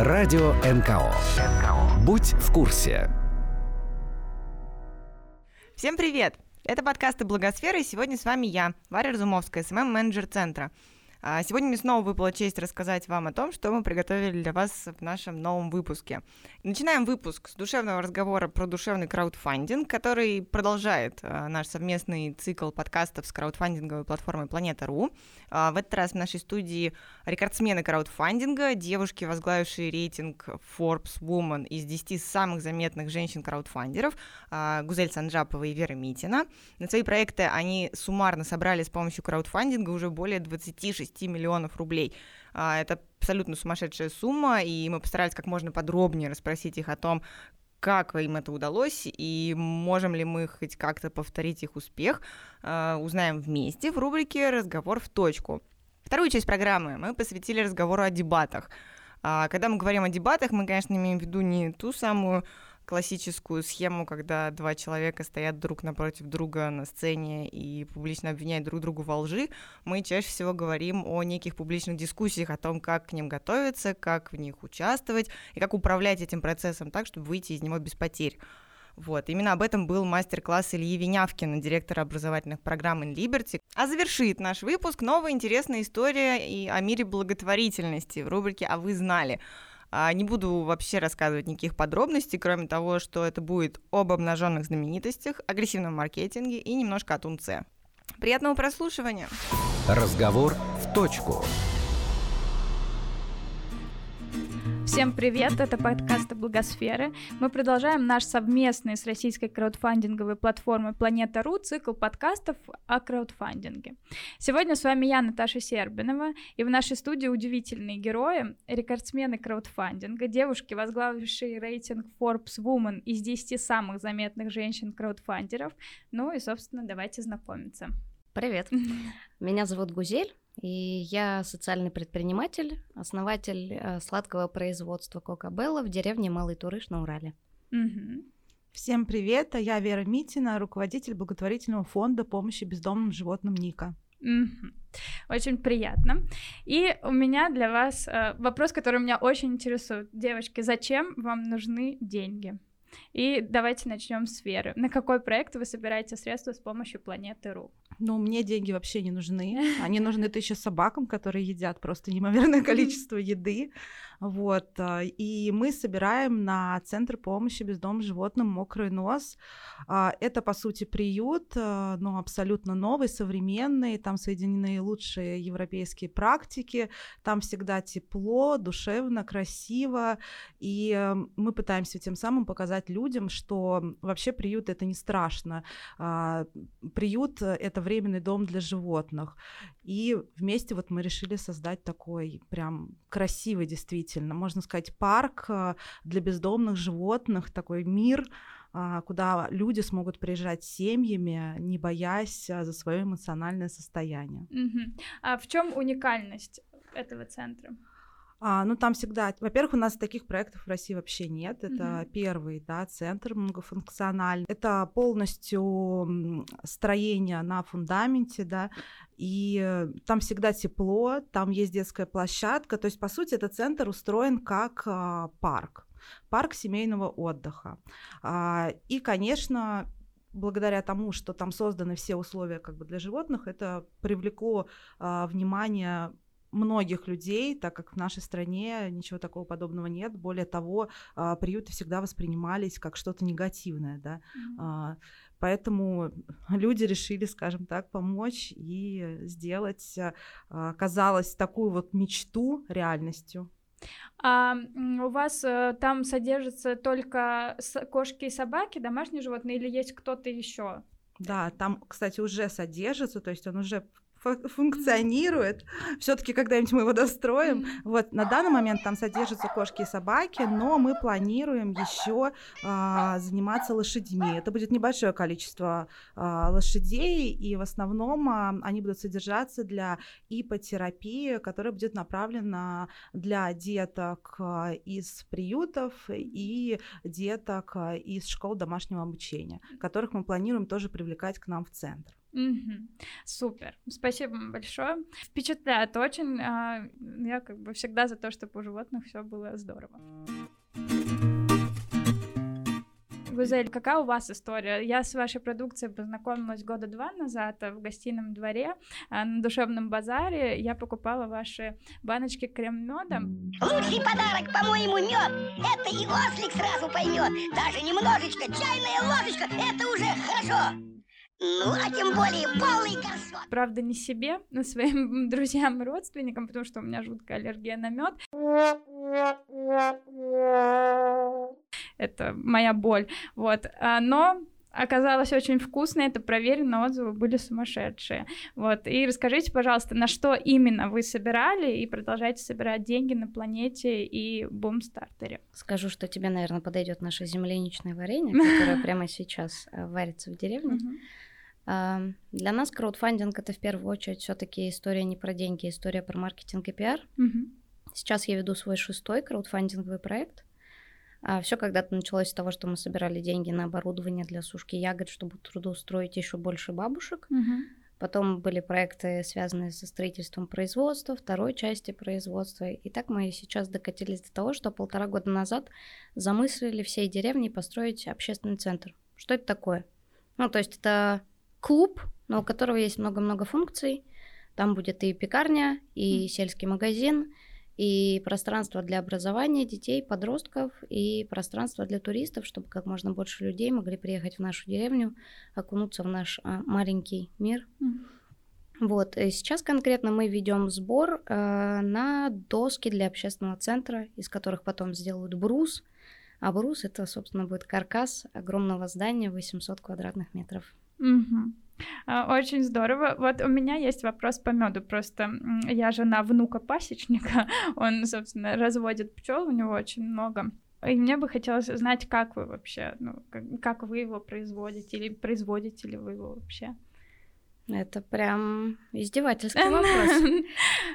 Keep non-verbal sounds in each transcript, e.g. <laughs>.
Радио НКО. Будь в курсе. Всем привет! Это подкасты Благосферы, и сегодня с вами я, Варя Разумовская, СММ-менеджер центра. А, сегодня мне снова выпала честь рассказать вам о том, что мы приготовили для вас в нашем новом выпуске. Начинаем выпуск с душевного разговора про душевный краудфандинг, который продолжает а, наш совместный цикл подкастов с краудфандинговой платформой Планета.ру. А, в этот раз в нашей студии рекордсмены краудфандинга, девушки, возглавившие рейтинг Forbes Woman из 10 самых заметных женщин-краудфандеров, Гузель Санджапова и Вера Митина. На свои проекты они суммарно собрали с помощью краудфандинга уже более 26 6 миллионов рублей. А, это абсолютно сумасшедшая сумма, и мы постарались как можно подробнее расспросить их о том, как им это удалось и можем ли мы хоть как-то повторить их успех, а, узнаем вместе в рубрике «Разговор в точку». Вторую часть программы мы посвятили разговору о дебатах. А, когда мы говорим о дебатах, мы, конечно, имеем в виду не ту самую классическую схему, когда два человека стоят друг напротив друга на сцене и публично обвиняют друг друга во лжи, мы чаще всего говорим о неких публичных дискуссиях, о том, как к ним готовиться, как в них участвовать и как управлять этим процессом так, чтобы выйти из него без потерь. Вот, именно об этом был мастер-класс Ильи Винявкина, директора образовательных программ in Liberty. А завершит наш выпуск новая интересная история и о мире благотворительности в рубрике «А вы знали?». А, не буду вообще рассказывать никаких подробностей, кроме того, что это будет об обнаженных знаменитостях, агрессивном маркетинге и немножко о тунце. Приятного прослушивания! Разговор в точку. Всем привет, это подкаст Благосферы. Мы продолжаем наш совместный с российской краудфандинговой платформой Планета.ру цикл подкастов о краудфандинге. Сегодня с вами я, Наташа Сербинова, и в нашей студии удивительные герои, рекордсмены краудфандинга, девушки, возглавившие рейтинг Forbes Woman из 10 самых заметных женщин-краудфандеров. Ну и, собственно, давайте знакомиться. Привет, <laughs> меня зовут Гузель, и я социальный предприниматель, основатель э, сладкого производства Кока-Белла в деревне Малый Турыш на Урале. Угу. Всем привет, а я Вера Митина, руководитель благотворительного фонда помощи бездомным животным Ника. Угу. Очень приятно. И у меня для вас э, вопрос, который меня очень интересует. Девочки, зачем вам нужны деньги? И давайте начнем с Веры. На какой проект вы собираете средства с помощью планеты РУ? Ну, мне деньги вообще не нужны. <laughs> Они нужны тысяча собакам, которые едят просто неимоверное количество еды. Вот. А, и мы собираем на Центр помощи бездомным животным «Мокрый нос». А, это, по сути, приют, а, но абсолютно новый, современный. Там соединены лучшие европейские практики. Там всегда тепло, душевно, красиво. И мы пытаемся тем самым показать людям, что вообще приют — это не страшно. Приют — это временный дом для животных. И вместе вот мы решили создать такой прям красивый действительно, можно сказать, парк э, для бездомных животных, такой мир, а, куда люди смогут приезжать семьями, не боясь а, за свое эмоциональное состояние. Угу. А в чем уникальность этого центра? А, ну, там всегда, во-первых, у нас таких проектов в России вообще нет. Это mm-hmm. первый, да, центр многофункциональный. Это полностью строение на фундаменте, да, и там всегда тепло, там есть детская площадка. То есть, по сути, этот центр устроен как а, парк, парк семейного отдыха. А, и, конечно, благодаря тому, что там созданы все условия как бы для животных, это привлекло а, внимание многих людей, так как в нашей стране ничего такого подобного нет. Более того, а, приюты всегда воспринимались как что-то негативное, да. Mm-hmm. Поэтому люди решили, скажем так, помочь и сделать, а, казалось, такую вот мечту реальностью. А у вас э, там содержатся только кошки и собаки, домашние животные, или есть кто-то еще? Да, там, кстати, уже содержится, то есть он уже функционирует. Все-таки когда-нибудь мы его достроим. Вот на данный момент там содержатся кошки и собаки, но мы планируем еще а, заниматься лошадьми. Это будет небольшое количество а, лошадей, и в основном а, они будут содержаться для ипотерапии, которая будет направлена для деток а, из приютов и деток а, из школ домашнего обучения, которых мы планируем тоже привлекать к нам в центр. Мгм. Супер, спасибо вам большое. Впечатляет очень. а, Я как бы всегда за то, чтобы у животных все было здорово. Гузель, какая у вас история? Я с вашей продукцией познакомилась года два назад в гостином дворе а, на душевном базаре. Я покупала ваши баночки крем-меда. Лучший подарок, по-моему, мед. Это и ослик сразу поймет. Даже немножечко, чайная ложечка, это уже хорошо. Ну, а тем более полный горшок. Правда, не себе, <laughs> но своим друзьям и родственникам, потому что у меня жуткая аллергия на мед. Это моя боль. Вот. А, Но оказалось очень вкусно, это проверено, отзывы были сумасшедшие. Вот. И расскажите, пожалуйста, на что именно вы собирали и продолжаете собирать деньги на планете и бум-стартере? Скажу, что тебе, наверное, подойдет наше земляничное варенье, <laughs> которое прямо сейчас э, варится в деревне. А, Для нас краудфандинг это в первую очередь все-таки история не про деньги, а история про маркетинг и пиар. Мгм. Сейчас я веду свой шестой краудфандинговый проект. Все когда-то началось с того, что мы собирали деньги на оборудование для сушки ягод, чтобы трудоустроить еще больше бабушек. Мгм. Потом были проекты, связанные со строительством производства, второй части производства. И так мы сейчас докатились до того, что полтора года назад замыслили всей деревне построить общественный центр. Что это такое? Ну, то есть это клуб, но у которого есть много-много функций. Там будет и пекарня, и Мгм. сельский магазин, и пространство для образования детей, подростков, и пространство для туристов, чтобы как можно больше людей могли приехать в нашу деревню, окунуться в наш а, маленький мир. Мгм. Вот, и сейчас конкретно мы ведем сбор э, на доски для общественного центра, из которых потом сделают брус. А брус это, собственно, будет каркас огромного здания 800 квадратных метров. А, Очень здорово. Вот у меня есть вопрос по меду. Просто я жена внука пасечника. <laughs> Он, собственно, разводит пчел, у него очень много. И мне бы хотелось знать, как вы вообще, ну, как, как вы его производите, или производите ли вы его вообще? Это прям издевательский <laughs> вопрос.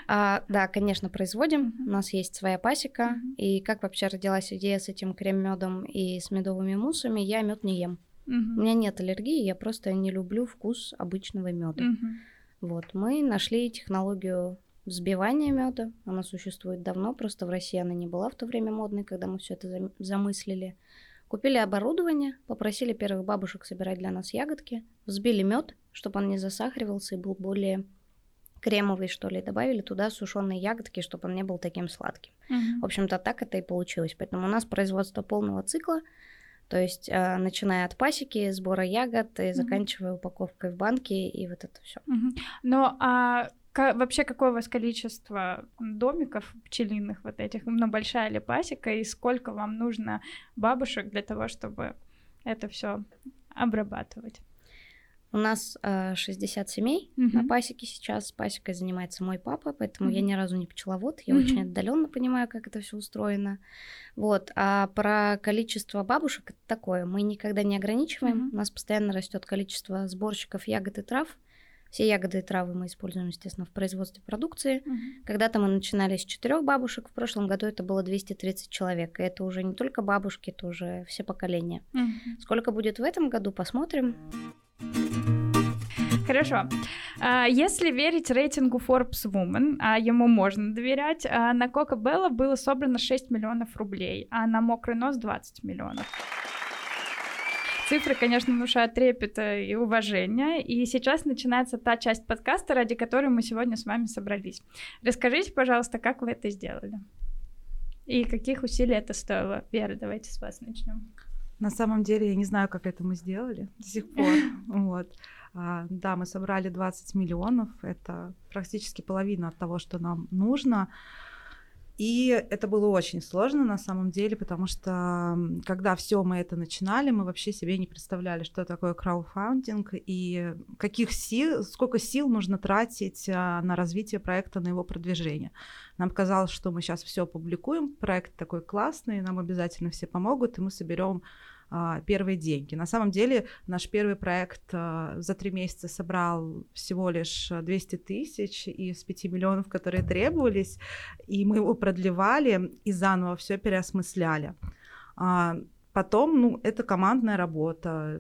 А, да, конечно, производим. У нас есть своя пасека. И как вообще родилась идея с этим крем-медом и с медовыми муссами, я мед не ем. У Мгм. меня нет аллергии, я просто не люблю вкус обычного меда. Мгм. Вот, мы нашли технологию взбивания меда. Она существует давно, просто в России она не была в то время модной, когда мы все это зам- замыслили. Купили оборудование, попросили первых бабушек собирать для нас ягодки, взбили мед, чтобы он не засахаривался и был более кремовый, что ли. Добавили туда сушеные ягодки, чтобы он не был таким сладким. Мгм. В общем-то, так это и получилось. Поэтому у нас производство полного цикла, то есть э, начиная от пасеки, сбора ягод и заканчивая упаковкой в банки и вот это все. Мгм. Но а ка- вообще какое у вас количество домиков пчелиных вот этих? Ну, большая ли пасека, и сколько вам нужно бабушек для того, чтобы это все обрабатывать? У нас э, 60 семей на Мгм. пасеке сейчас. Пасекой занимается мой папа, поэтому я Мгм. ни разу не пчеловод. Я Мгм. очень отдаленно понимаю, как это все устроено. Вот. А про количество бабушек это такое. Мы никогда не ограничиваем. Мгм. У нас постоянно растет количество сборщиков ягод и трав. Все ягоды и травы мы используем, естественно, в производстве продукции. Мгм. Когда-то мы начинали с четырех бабушек, в прошлом году это было 230 человек. И это уже не только бабушки, это уже все поколения. Мгм. Сколько будет в этом году, посмотрим. Хорошо. А, Если верить рейтингу Forbes Woman, а ему можно доверять, а, на Кока Белла было собрано 6 миллионов рублей, а на Мокрый Нос 20 миллионов. Цифры, конечно, внушают трепета и уважения. И сейчас начинается та часть подкаста, ради которой мы сегодня с вами собрались. Расскажите, пожалуйста, как вы это сделали? И каких усилий это стоило? Вера, давайте с вас начнем. На самом деле я не знаю, как это мы сделали до сих пор. <laughs> Вот. А, да, мы собрали 20 миллионов. Это практически половина от того, что нам нужно. И это было очень сложно на самом деле, потому что когда все мы это начинали, мы вообще себе не представляли, что такое краудфандинг и каких сил, сколько сил нужно тратить а, на развитие проекта, на его продвижение. Нам казалось, что мы сейчас все публикуем, проект такой классный, нам обязательно все помогут, и мы соберем а, первые деньги. На самом деле наш первый проект а, за три месяца собрал всего лишь а, 200 тысяч из 5 миллионов, которые требовались, и мы его продлевали и заново все переосмысляли. А, Потом, ну, это командная работа,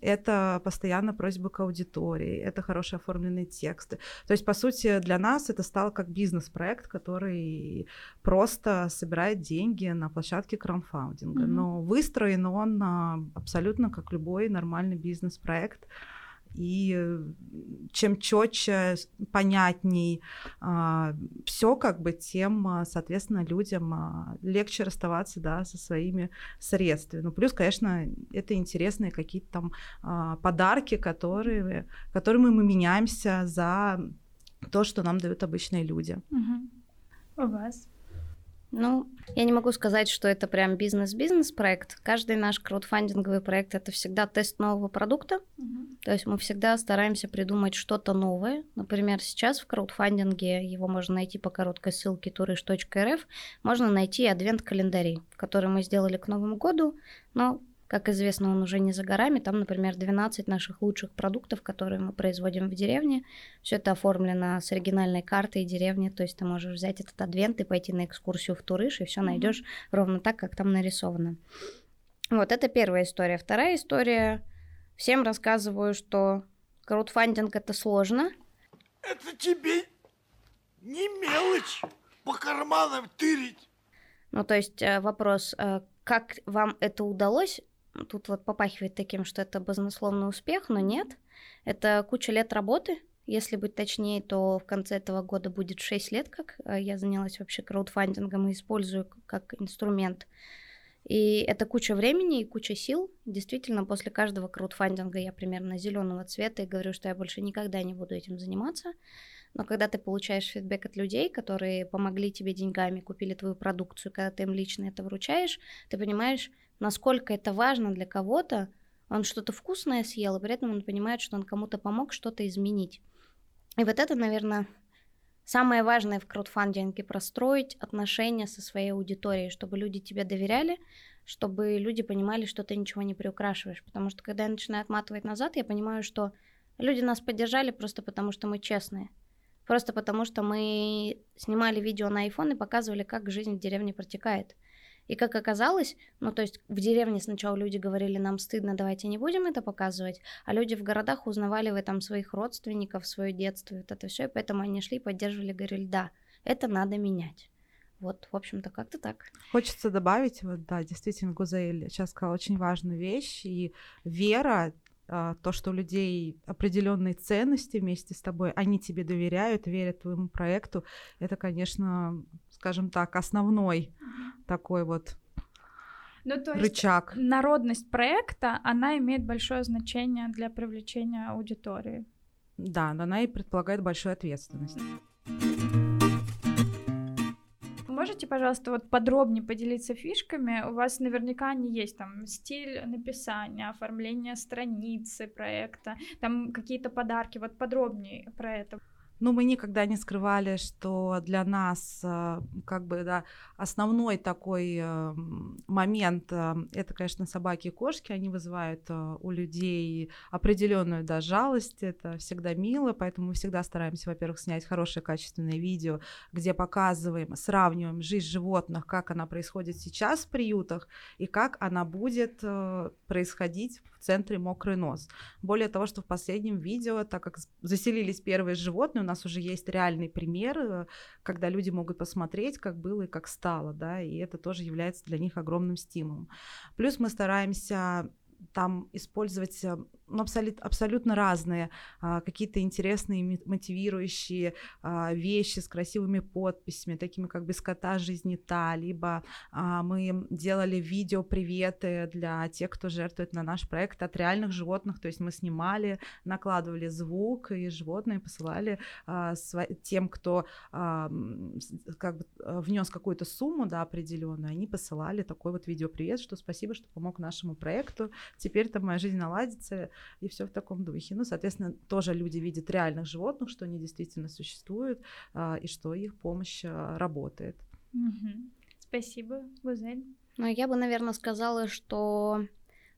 это постоянно просьбы к аудитории, это хорошие оформленные тексты. То есть, по сути, для нас это стало как бизнес-проект, который просто собирает деньги на площадке краудфандинга. Mm-hmm. Но выстроен он а, абсолютно как любой нормальный бизнес-проект. И чем четче, понятней а, все, как бы, тем, а, соответственно, людям а, легче расставаться, да, со своими средствами. Ну, плюс, конечно, это интересные какие-то там подарки, которые, которыми мы меняемся за то, что нам дают обычные люди. Угу. У вас? Ну, я не могу сказать, что это прям бизнес-бизнес проект. Каждый наш краудфандинговый проект это всегда тест нового продукта. Uh-huh. То есть мы всегда стараемся придумать что-то новое. Например, сейчас в краудфандинге его можно найти по короткой ссылке turish.rf. Можно найти адвент-календари, который мы сделали к Новому году, но как известно, он уже не за горами. Там, например, 12 наших лучших продуктов, которые мы производим в деревне. Все это оформлено с оригинальной картой деревни. То есть ты можешь взять этот адвент и пойти на экскурсию в Турыш, и все найдешь mm-hmm. ровно так, как там нарисовано. Вот это первая история. Вторая история. Всем рассказываю, что краудфандинг это сложно. Это тебе не мелочь по карманам тырить. Ну, то есть э, вопрос, э, как вам это удалось, тут вот попахивает таким, что это баснословный успех, но нет. Это куча лет работы. Если быть точнее, то в конце этого года будет 6 лет, как э, я занялась вообще краудфандингом и использую как инструмент. И это куча времени и куча сил. Действительно, после каждого краудфандинга я примерно зеленого цвета и говорю, что я больше никогда не буду этим заниматься. Но когда ты получаешь фидбэк от людей, которые помогли тебе деньгами, купили твою продукцию, когда ты им лично это вручаешь, ты понимаешь, насколько это важно для кого-то, он что-то вкусное съел, и при этом он понимает, что он кому-то помог что-то изменить. И вот это, наверное, самое важное в краудфандинге – простроить отношения со своей аудиторией, чтобы люди тебе доверяли, чтобы люди понимали, что ты ничего не приукрашиваешь. Потому что когда я начинаю отматывать назад, я понимаю, что люди нас поддержали просто потому, что мы честные. Просто потому, что мы снимали видео на iPhone и показывали, как жизнь в деревне протекает – и как оказалось, ну то есть в деревне сначала люди говорили, нам стыдно, давайте не будем это показывать, а люди в городах узнавали в этом своих родственников, свое детство, вот это все, и поэтому они шли, поддерживали, говорили, да, это надо менять. Вот, в общем-то, как-то так. Хочется добавить, вот, да, действительно, Гузаэль сейчас сказала очень важную вещь, и вера а, то, что у людей определенные ценности вместе с тобой, они тебе доверяют, верят твоему проекту, это, конечно, скажем так, основной такой вот ну, то есть рычаг. Народность проекта, она имеет большое значение для привлечения аудитории. Да, она и предполагает большую ответственность. Можете, пожалуйста, вот подробнее поделиться фишками? У вас наверняка они есть там стиль написания, оформление страницы проекта, там какие-то подарки. Вот подробнее про это. Ну, мы никогда не скрывали, что для нас э, как бы да, основной такой э, момент э, это, конечно, собаки и кошки. Они вызывают у людей определенную да, жалость. Это всегда мило, поэтому мы всегда стараемся, во-первых, снять хорошее качественное видео, где показываем, сравниваем жизнь животных, как она происходит сейчас в приютах и как она будет происходить в центре мокрый нос. Более того, что в последнем видео, так как заселились первые животные, у нас уже есть реальный пример, э, когда люди могут посмотреть, как было и как стало, да, и это тоже является для них огромным стимулом. Плюс мы стараемся там использовать э, абсолют, абсолютно разные а, какие-то интересные мотивирующие а, вещи с красивыми подписями, такими как «Без кота жизни та», либо а, мы делали видео приветы для тех, кто жертвует на наш проект от реальных животных, то есть мы снимали, накладывали звук, и животные посылали тем, кто как бы внес какую-то сумму да, определенную, они посылали такой вот видеопривет, что спасибо, что помог нашему проекту, теперь там моя жизнь наладится, и все в таком духе. Ну, соответственно, тоже люди видят реальных животных, что они действительно существуют, а, и что их помощь а, работает. Угу. Спасибо, Гузель. Ну, я бы, наверное, сказала, что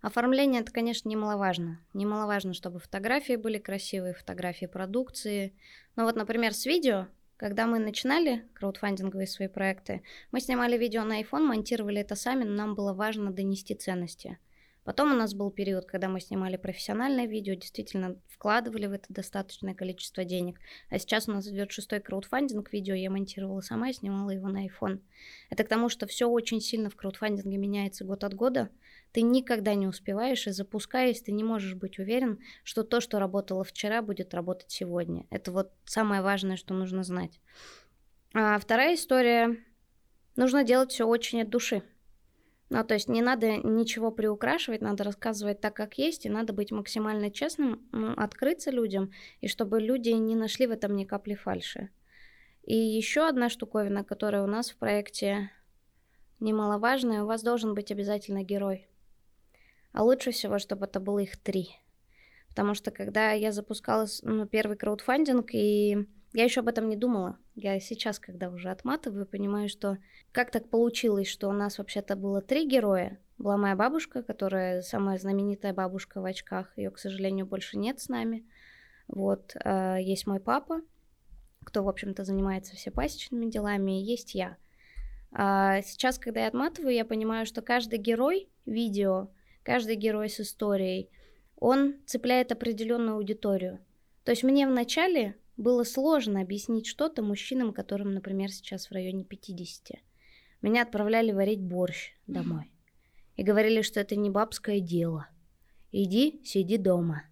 Оформление это, конечно, немаловажно. Немаловажно, чтобы фотографии были красивые, фотографии продукции. Но вот, например, с видео когда мы начинали краудфандинговые свои проекты, мы снимали видео на iPhone, монтировали это сами, но нам было важно донести ценности. Потом у нас был период, когда мы снимали профессиональное видео, действительно вкладывали в это достаточное количество денег. А сейчас у нас идет шестой краудфандинг видео, я монтировала сама и снимала его на iPhone. Это к тому, что все очень сильно в краудфандинге меняется год от года. Ты никогда не успеваешь, и запускаясь, ты не можешь быть уверен, что то, что работало вчера, будет работать сегодня. Это вот самое важное, что нужно знать. А вторая история. Нужно делать все очень от души. Ну, то есть не надо ничего приукрашивать, надо рассказывать так, как есть, и надо быть максимально честным, открыться людям, и чтобы люди не нашли в этом ни капли фальши. И еще одна штуковина, которая у нас в проекте немаловажная, у вас должен быть обязательно герой. А лучше всего, чтобы это было их три. Потому что когда я запускала ну, первый краудфандинг, и я еще об этом не думала. Я сейчас, когда уже отматываю, понимаю, что как так получилось, что у нас вообще-то было три героя. Была моя бабушка, которая самая знаменитая бабушка в очках. Ее, к сожалению, больше нет с нами. Вот. А, есть мой папа, кто, в общем-то, занимается все пасечными делами, и есть я. А сейчас, когда я отматываю, я понимаю, что каждый герой видео, каждый герой с историей, он цепляет определенную аудиторию. То есть мне вначале было сложно объяснить что-то мужчинам, которым, например, сейчас в районе 50. Меня отправляли варить борщ домой. И говорили, что это не бабское дело. Иди, сиди дома.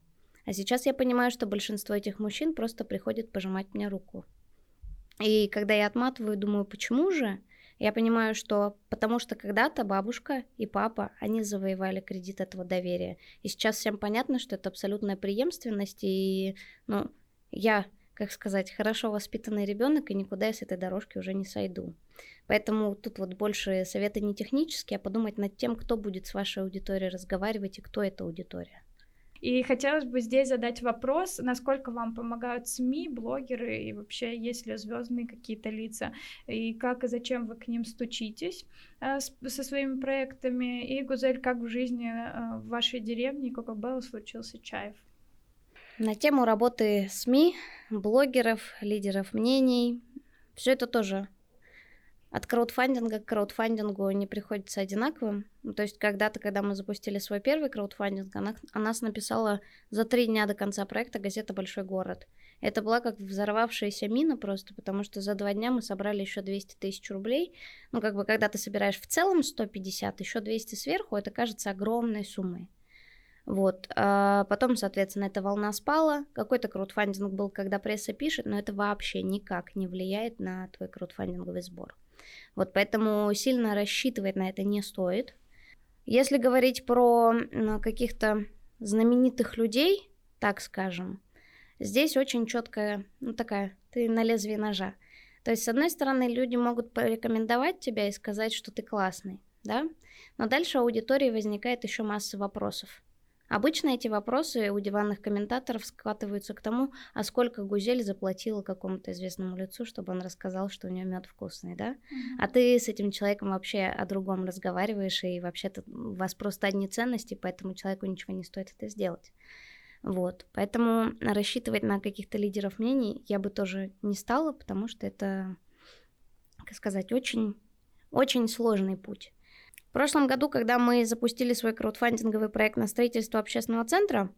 А сейчас я понимаю, что большинство этих мужчин просто приходит пожимать мне руку. И когда я отматываю, думаю, почему же? Я понимаю, что потому что когда-то бабушка и папа, они завоевали кредит этого доверия. И сейчас всем понятно, что это абсолютная преемственность, и ну, я как сказать, хорошо воспитанный ребенок, и никуда я с этой дорожки уже не сойду. Поэтому тут вот больше советы не технические, а подумать над тем, кто будет с вашей аудиторией разговаривать и кто эта аудитория. И хотелось бы здесь задать вопрос, насколько вам помогают СМИ, блогеры и вообще есть ли звездные какие-то лица, и как и зачем вы к ним стучитесь э, с, со своими проектами. И, Гузель, как в жизни э, в вашей деревне Кока-Белла случился Чаев? На тему работы СМИ, блогеров, лидеров мнений. Все это тоже от краудфандинга к краудфандингу не приходится одинаковым. Ну, то есть когда-то, когда мы запустили свой первый краудфандинг, она, о нас написала за три дня до конца проекта газета «Большой город». Это была как взорвавшаяся мина просто, потому что за два дня мы собрали еще 200 тысяч рублей. Ну, как бы, когда ты собираешь в целом 150, еще 200 сверху, это кажется огромной суммой. Вот. А потом, соответственно, эта волна спала. Какой-то краудфандинг был, когда пресса пишет, но это вообще никак не влияет на твой краудфандинговый сбор. Вот поэтому сильно рассчитывать на это не стоит. Если говорить про каких-то знаменитых людей, так скажем, здесь очень четкая, ну такая, ты на лезвии ножа. То есть, с одной стороны, люди могут порекомендовать тебя и сказать, что ты классный, да? Но дальше у аудитории возникает еще масса вопросов. Обычно эти вопросы у диванных комментаторов скатываются к тому, а сколько Гузель заплатила какому-то известному лицу, чтобы он рассказал, что у нее мед вкусный, да? Mm-hmm. А ты с этим человеком вообще о другом разговариваешь, и вообще-то у вас просто одни ценности, поэтому человеку ничего не стоит это сделать. Вот, поэтому рассчитывать на каких-то лидеров мнений я бы тоже не стала, потому что это, как сказать, очень, очень сложный путь. Прошлом году, когда мы запустили свой краудфандинговый проект на строительство общественного центра,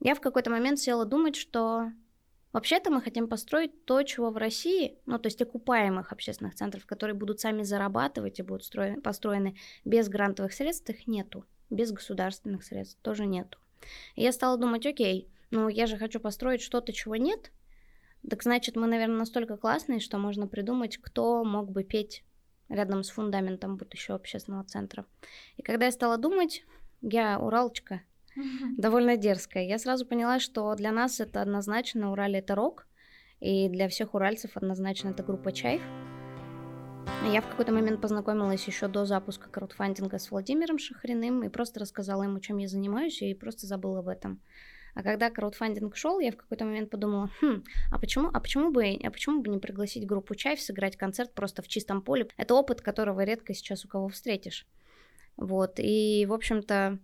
я в какой-то момент села думать, что вообще-то мы хотим построить то, чего в России, ну, то есть окупаемых общественных центров, которые будут сами зарабатывать и будут строены, построены без грантовых средств, их нету. Без государственных средств тоже нету. И я стала думать, окей, ну я же хочу построить что-то, чего нет, так значит, мы, наверное, настолько классные, что можно придумать, кто мог бы петь рядом с фундаментом будущего общественного центра. И когда я стала думать, я уралочка, довольно дерзкая, я сразу поняла, что для нас это однозначно Урале это рок, и для всех уральцев однозначно это группа Чайф. Я в какой-то момент познакомилась еще до запуска краудфандинга с Владимиром Шахриным и просто рассказала ему, чем я занимаюсь, и просто забыла об этом. А когда краудфандинг шел, я в какой-то момент подумала, хм, а почему, а почему бы, а почему бы не пригласить группу Чайф сыграть концерт просто в чистом поле? Это опыт, которого редко сейчас у кого встретишь. Вот, и, в общем-то,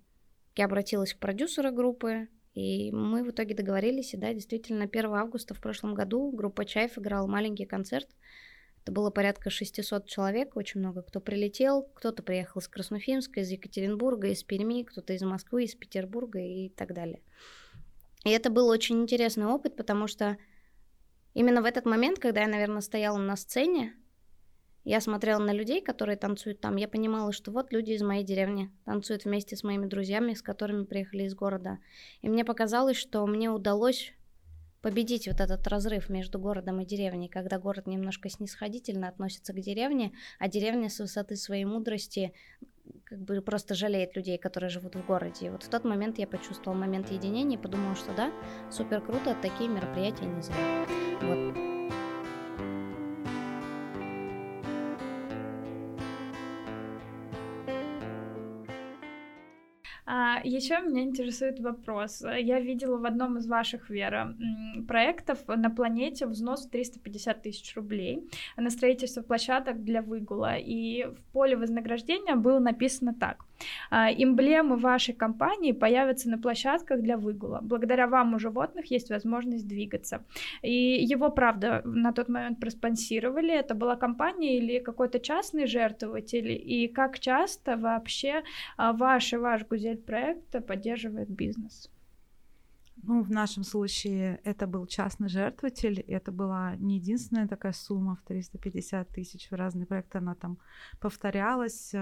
я обратилась к продюсеру группы, И мы в итоге договорились, и да, действительно, 1 августа в прошлом году группа Чайф играла маленький концерт. Это было порядка 600 человек, очень много кто прилетел, кто-то приехал из Краснофимска, из Екатеринбурга, из Перми, кто-то из Москвы, из Петербурга и так далее. И это был очень интересный опыт, потому что именно в этот момент, когда я, наверное, стояла на сцене, я смотрела на людей, которые танцуют там, я понимала, что вот люди из моей деревни танцуют вместе с моими друзьями, с которыми приехали из города. И мне показалось, что мне удалось победить вот этот разрыв между городом и деревней, когда город немножко снисходительно относится к деревне, а деревня с высоты своей мудрости как бы просто жалеет людей, которые живут в городе. И вот в тот момент я почувствовала момент единения и подумала, что да, супер круто, такие мероприятия не зря. Вот. А, еще меня интересует вопрос. Я видела в одном из ваших, Вера, проектов на планете взнос 350 тысяч рублей на строительство площадок для выгула. И в поле вознаграждения было написано так. А, эмблемы вашей компании появятся на площадках для выгула. Благодаря вам у животных есть возможность двигаться. И его, правда, на тот момент проспонсировали. Это была компания или какой-то частный жертвователь? И как часто вообще а, ваш и ваш Гузель проект поддерживает бизнес? Ну, в нашем случае это был частный жертвователь, это была не единственная такая сумма в 350 тысяч в разные проекты, она там повторялась.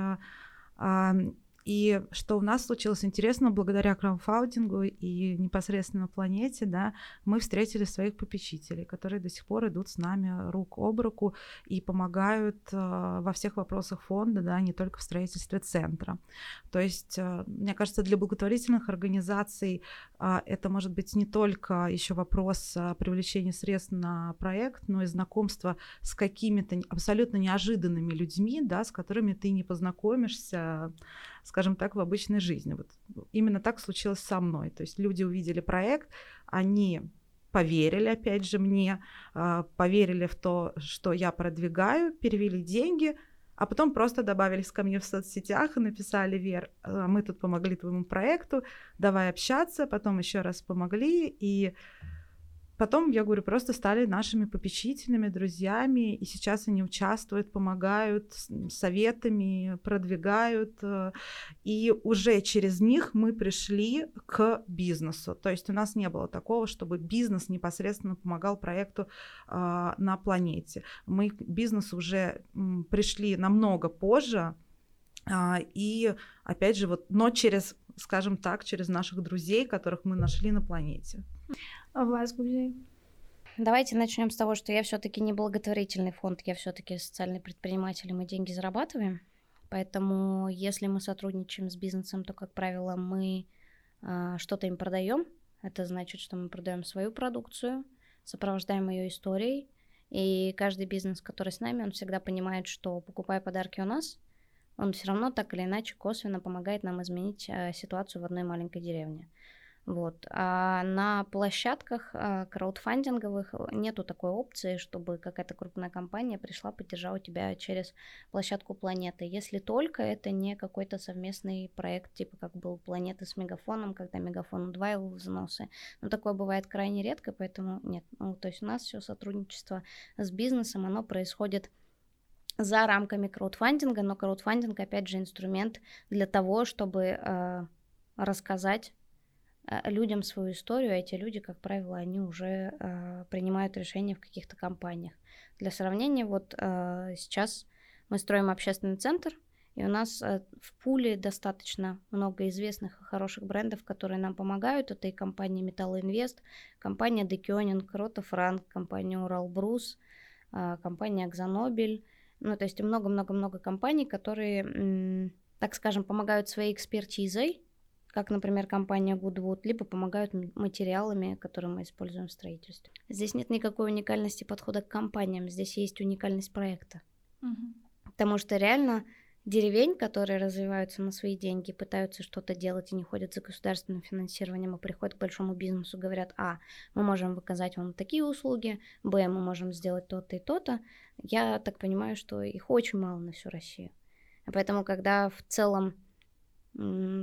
И что у нас случилось интересно, благодаря краудфандингу и непосредственно планете, да, мы встретили своих попечителей, которые до сих пор идут с нами рук об руку и помогают э, во всех вопросах фонда, да, не только в строительстве центра. То есть, э, мне кажется, для благотворительных организаций э, это может быть не только еще вопрос привлечения средств на проект, но и знакомство с какими-то абсолютно неожиданными людьми, да, с которыми ты не познакомишься скажем так, в обычной жизни. Вот именно так случилось со мной. То есть люди увидели проект, они поверили, опять же, мне, а, поверили в то, что я продвигаю, перевели деньги, а потом просто добавились ко мне в соцсетях и написали, Вер, а, мы тут помогли твоему проекту, давай общаться, потом еще раз помогли, и Потом, я говорю, просто стали нашими попечителями, друзьями, и сейчас они участвуют, помогают советами, продвигают, э, и уже через них мы пришли к бизнесу. То есть у нас не было такого, чтобы бизнес непосредственно помогал проекту э, на планете. Мы к бизнесу уже пришли намного позже, э, и опять же, вот, но через, скажем так, через наших друзей, которых мы нашли на планете. Вас, Гузей? Давайте начнем с того, что я все-таки не благотворительный фонд, я все-таки социальный предприниматель, и мы деньги зарабатываем. Поэтому, если мы сотрудничаем с бизнесом, то, как правило, мы а, что-то им продаем. Это значит, что мы продаем свою продукцию, сопровождаем ее историей. И каждый бизнес, который с нами, он всегда понимает, что покупая подарки у нас, он все равно так или иначе косвенно помогает нам изменить а, ситуацию в одной маленькой деревне. Вот. А на площадках а, краудфандинговых э, нету такой опции, чтобы какая-то крупная компания пришла, поддержала тебя через площадку планеты. Если только это не какой-то совместный проект, типа как был планеты с мегафоном, когда мегафон удваивал взносы. Но такое бывает крайне редко, поэтому нет. Ну, то есть у нас все сотрудничество с бизнесом, оно происходит за рамками краудфандинга, но краудфандинг, опять же, инструмент для того, чтобы э, рассказать Э, людям свою историю, а эти люди, как правило, они уже э, принимают решения в каких-то компаниях. Для сравнения, вот э, сейчас мы строим общественный центр, и у нас э, в пуле достаточно много известных и хороших брендов, которые нам помогают. Это и компания Metal Invest, компания Декионинг, Рота Франк, компания Урал Брус, э, компания Акзонобель. Ну, то есть много-много-много компаний, которые, так скажем, помогают своей экспертизой как, например, компания Goodwood, либо помогают материалами, которые мы используем в строительстве. Здесь нет никакой уникальности подхода к компаниям, здесь есть уникальность проекта. Угу. Потому что реально деревень, которые развиваются на свои деньги, пытаются что-то делать и не ходят за государственным финансированием, а приходят к большому бизнесу, говорят, а, мы можем выказать вам такие услуги, б, мы можем сделать то-то и то-то. Я так понимаю, что их очень мало на всю Россию. Поэтому, когда в целом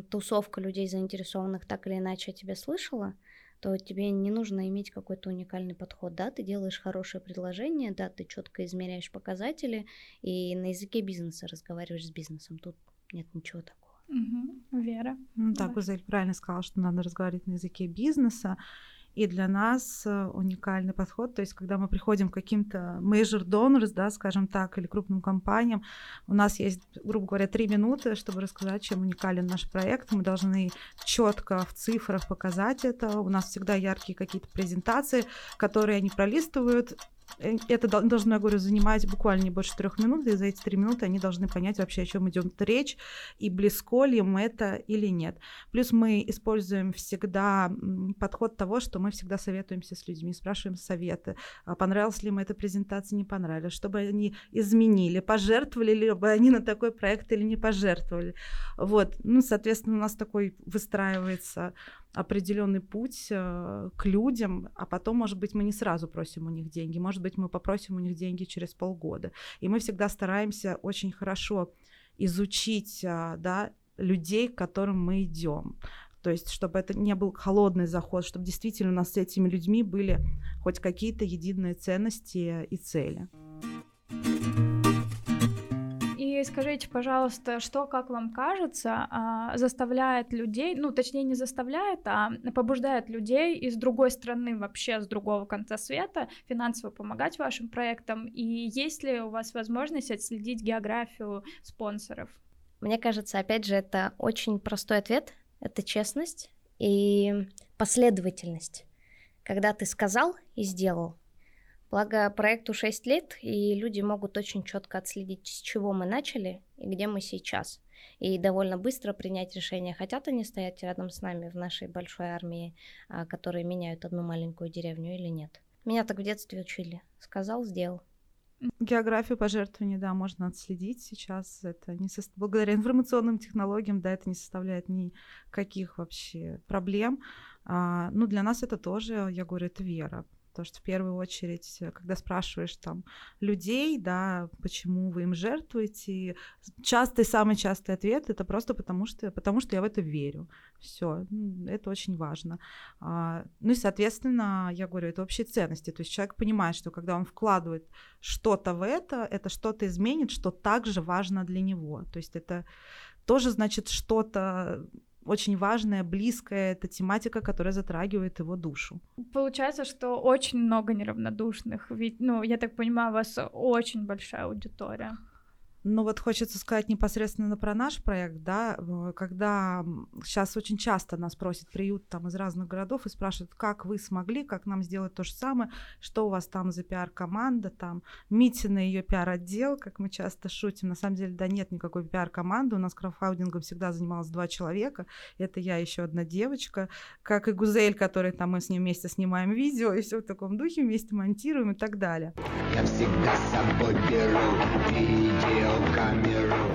тусовка людей заинтересованных так или иначе о тебе слышала, то тебе не нужно иметь какой-то уникальный подход. Да, ты делаешь хорошее предложение, да, ты четко измеряешь показатели и на языке бизнеса разговариваешь с бизнесом. Тут нет ничего такого. Угу. Вера. Ну, так, Гузель правильно сказала, что надо разговаривать на языке бизнеса. И для нас э, уникальный подход, то есть когда мы приходим к каким-то major donors, да, скажем так, или крупным компаниям, у нас есть, грубо говоря, три минуты, чтобы рассказать, чем уникален наш проект. Мы должны четко в цифрах показать это. У нас всегда яркие какие-то презентации, которые они пролистывают, это должно, я говорю, занимать буквально не больше трех минут, и за эти три минуты они должны понять вообще, о чем идет речь, и близко ли им это или нет. Плюс мы используем всегда подход того, что мы всегда советуемся с людьми, спрашиваем советы, а понравилась ли им эта презентация, не понравилась, чтобы они изменили, пожертвовали ли бы они на такой проект или не пожертвовали. Вот, ну, соответственно, у нас такой выстраивается определенный путь э, к людям, а потом, может быть, мы не сразу просим у них деньги, может быть, мы попросим у них деньги через полгода. И мы всегда стараемся очень хорошо изучить э, да, людей, к которым мы идем. То есть, чтобы это не был холодный заход, чтобы действительно у нас с этими людьми были хоть какие-то единые ценности и цели. Скажите, пожалуйста, что, как вам кажется, а, заставляет людей, ну, точнее, не заставляет, а побуждает людей из другой страны, вообще с другого конца света, финансово помогать вашим проектам? И есть ли у вас возможность отследить географию спонсоров? Мне кажется, опять же, это очень простой ответ. Это честность и последовательность. Когда ты сказал и сделал, Благо, проекту 6 лет, и люди могут очень четко отследить, с чего мы начали и где мы сейчас. И довольно быстро принять решение, хотят они стоять рядом с нами в нашей большой армии, а, которые меняют одну маленькую деревню или нет. Меня так в детстве учили. Сказал, сделал. Географию пожертвований, да, можно отследить сейчас. Это не со... благодаря информационным технологиям, да, это не составляет никаких вообще проблем. А, ну, для нас это тоже, я говорю, это вера. Потому что в первую очередь, э, когда спрашиваешь там людей, да, почему вы им жертвуете, частый, самый частый ответ это просто потому что, потому что я в это верю. Все, это очень важно. А, ну и, соответственно, я говорю, это общие ценности. То есть человек понимает, что когда он вкладывает что-то в это, это что-то изменит, что также важно для него. То есть это тоже значит что-то очень важная, близкая, это тематика, которая затрагивает его душу. Получается, что очень много неравнодушных, ведь, ну, я так понимаю, у вас очень большая аудитория. Ну вот хочется сказать непосредственно про наш проект, да, когда сейчас очень часто нас просят приют там из разных городов и спрашивают, как вы смогли, как нам сделать то же самое, что у вас там за пиар-команда, там Митина ее пиар-отдел, как мы часто шутим, на самом деле, да нет никакой пиар-команды, у нас краудфандингом всегда занималось два человека, это я еще одна девочка, как и Гузель, который там мы с ним вместе снимаем видео и все в таком духе, вместе монтируем и так далее. Я всегда с собой беру видео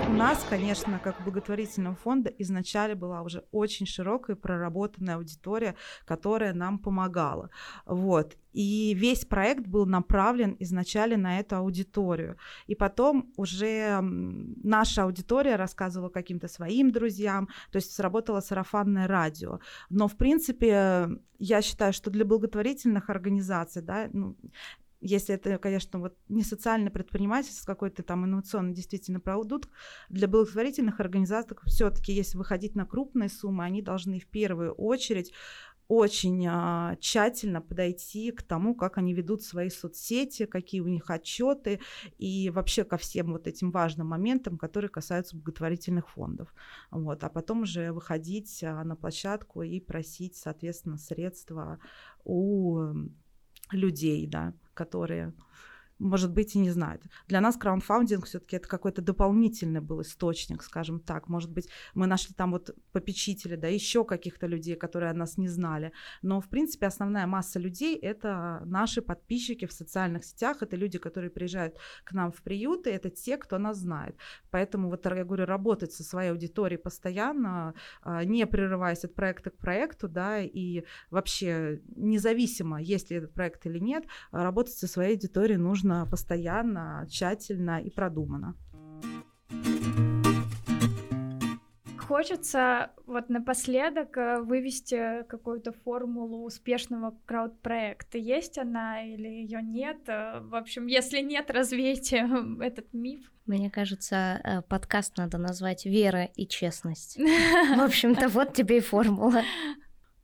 у нас, конечно, как благотворительного фонда изначально была уже очень широкая проработанная аудитория, которая нам помогала. Вот. И весь проект был направлен изначально на эту аудиторию. И потом уже наша аудитория рассказывала каким-то своим друзьям, то есть сработало сарафанное радио. Но, в принципе, я считаю, что для благотворительных организаций, да, ну, если это, конечно, вот не социальное предпринимательство, какой-то там инновационный действительно продукт, для благотворительных организаций все-таки, если выходить на крупные суммы, они должны в первую очередь очень а, тщательно подойти к тому, как они ведут свои соцсети, какие у них отчеты и вообще ко всем вот этим важным моментам, которые касаются благотворительных фондов. Вот. А потом уже выходить а, на площадку и просить, соответственно, средства у людей, да, которые может быть, и не знают. Для нас краундфандинг все-таки это какой-то дополнительный был источник, скажем так. Может быть, мы нашли там вот попечителя, да, еще каких-то людей, которые о нас не знали. Но, в принципе, основная масса людей — это наши подписчики в социальных сетях, это люди, которые приезжают к нам в приюты, это те, кто нас знает. Поэтому, вот я говорю, работать со своей аудиторией постоянно, а, не прерываясь от проекта к проекту, да, и вообще независимо, есть ли этот проект или нет, работать со своей аудиторией нужно нужно постоянно, тщательно и продуманно. Хочется вот напоследок э, вывести какую-то формулу успешного крауд-проекта. Есть она или ее нет? Э, в общем, если нет, развейте <laughs> этот миф. Мне кажется, э, подкаст надо назвать «Вера и честность». <laughs> В общем-то, вот тебе и формула.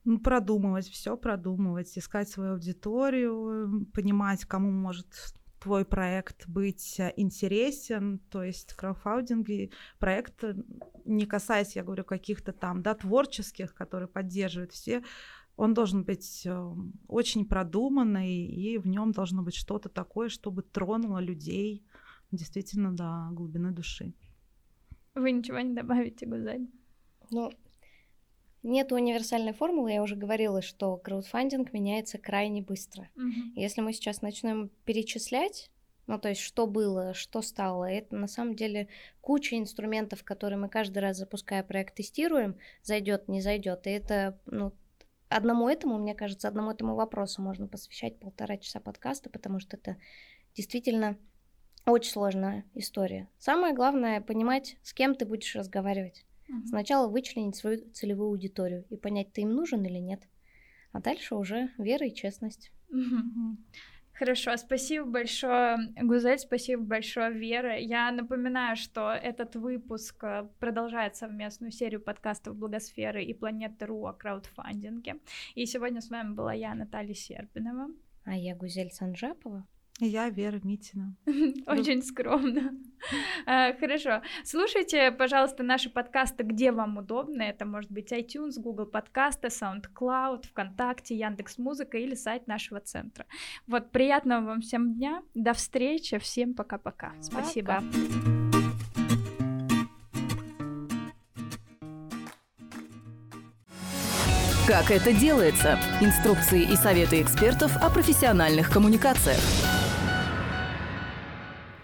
Ну, продумывать, все продумывать, искать свою аудиторию, понимать, кому может твой проект быть э, интересен, то есть краудфандинг проект, э, не касаясь, я говорю, каких-то там, да, творческих, которые поддерживают все, он должен быть э, очень продуманный, и в нем должно быть что-то такое, чтобы тронуло людей действительно до глубины души. Вы ничего не добавите, Гузаль? Ну, нет универсальной формулы, я уже говорила, что краудфандинг меняется крайне быстро. Мгм. Если мы сейчас начнем перечислять, ну то есть что было, что стало, это на самом деле куча инструментов, которые мы каждый раз запуская проект тестируем, зайдет, не зайдет. И это, ну, одному этому, мне кажется, одному этому вопросу можно посвящать полтора часа подкаста, потому что это действительно очень сложная история. Самое главное понимать, с кем ты будешь разговаривать. Мгм. Сначала вычленить свою целевую аудиторию и понять, ты им нужен или нет. А дальше уже вера и честность. Мгм. Хорошо, спасибо большое, Гузель, спасибо большое, Вера. Я напоминаю, что этот выпуск э, продолжает совместную серию подкастов Благосферы и Планеты.ру о краудфандинге. И сегодня с вами была я, Наталья Серпинова. А я Гузель Санжапова. Я Вера Митина. <laughs> Очень скромно. А, <laughs> Хорошо. Слушайте, пожалуйста, наши подкасты, где вам удобно. Это может быть iTunes, Google подкасты, SoundCloud, ВКонтакте, Яндекс Музыка или сайт нашего центра. Вот, приятного вам всем дня. До встречи. Всем пока-пока. Спасибо. Как это делается? Инструкции и советы экспертов о профессиональных коммуникациях.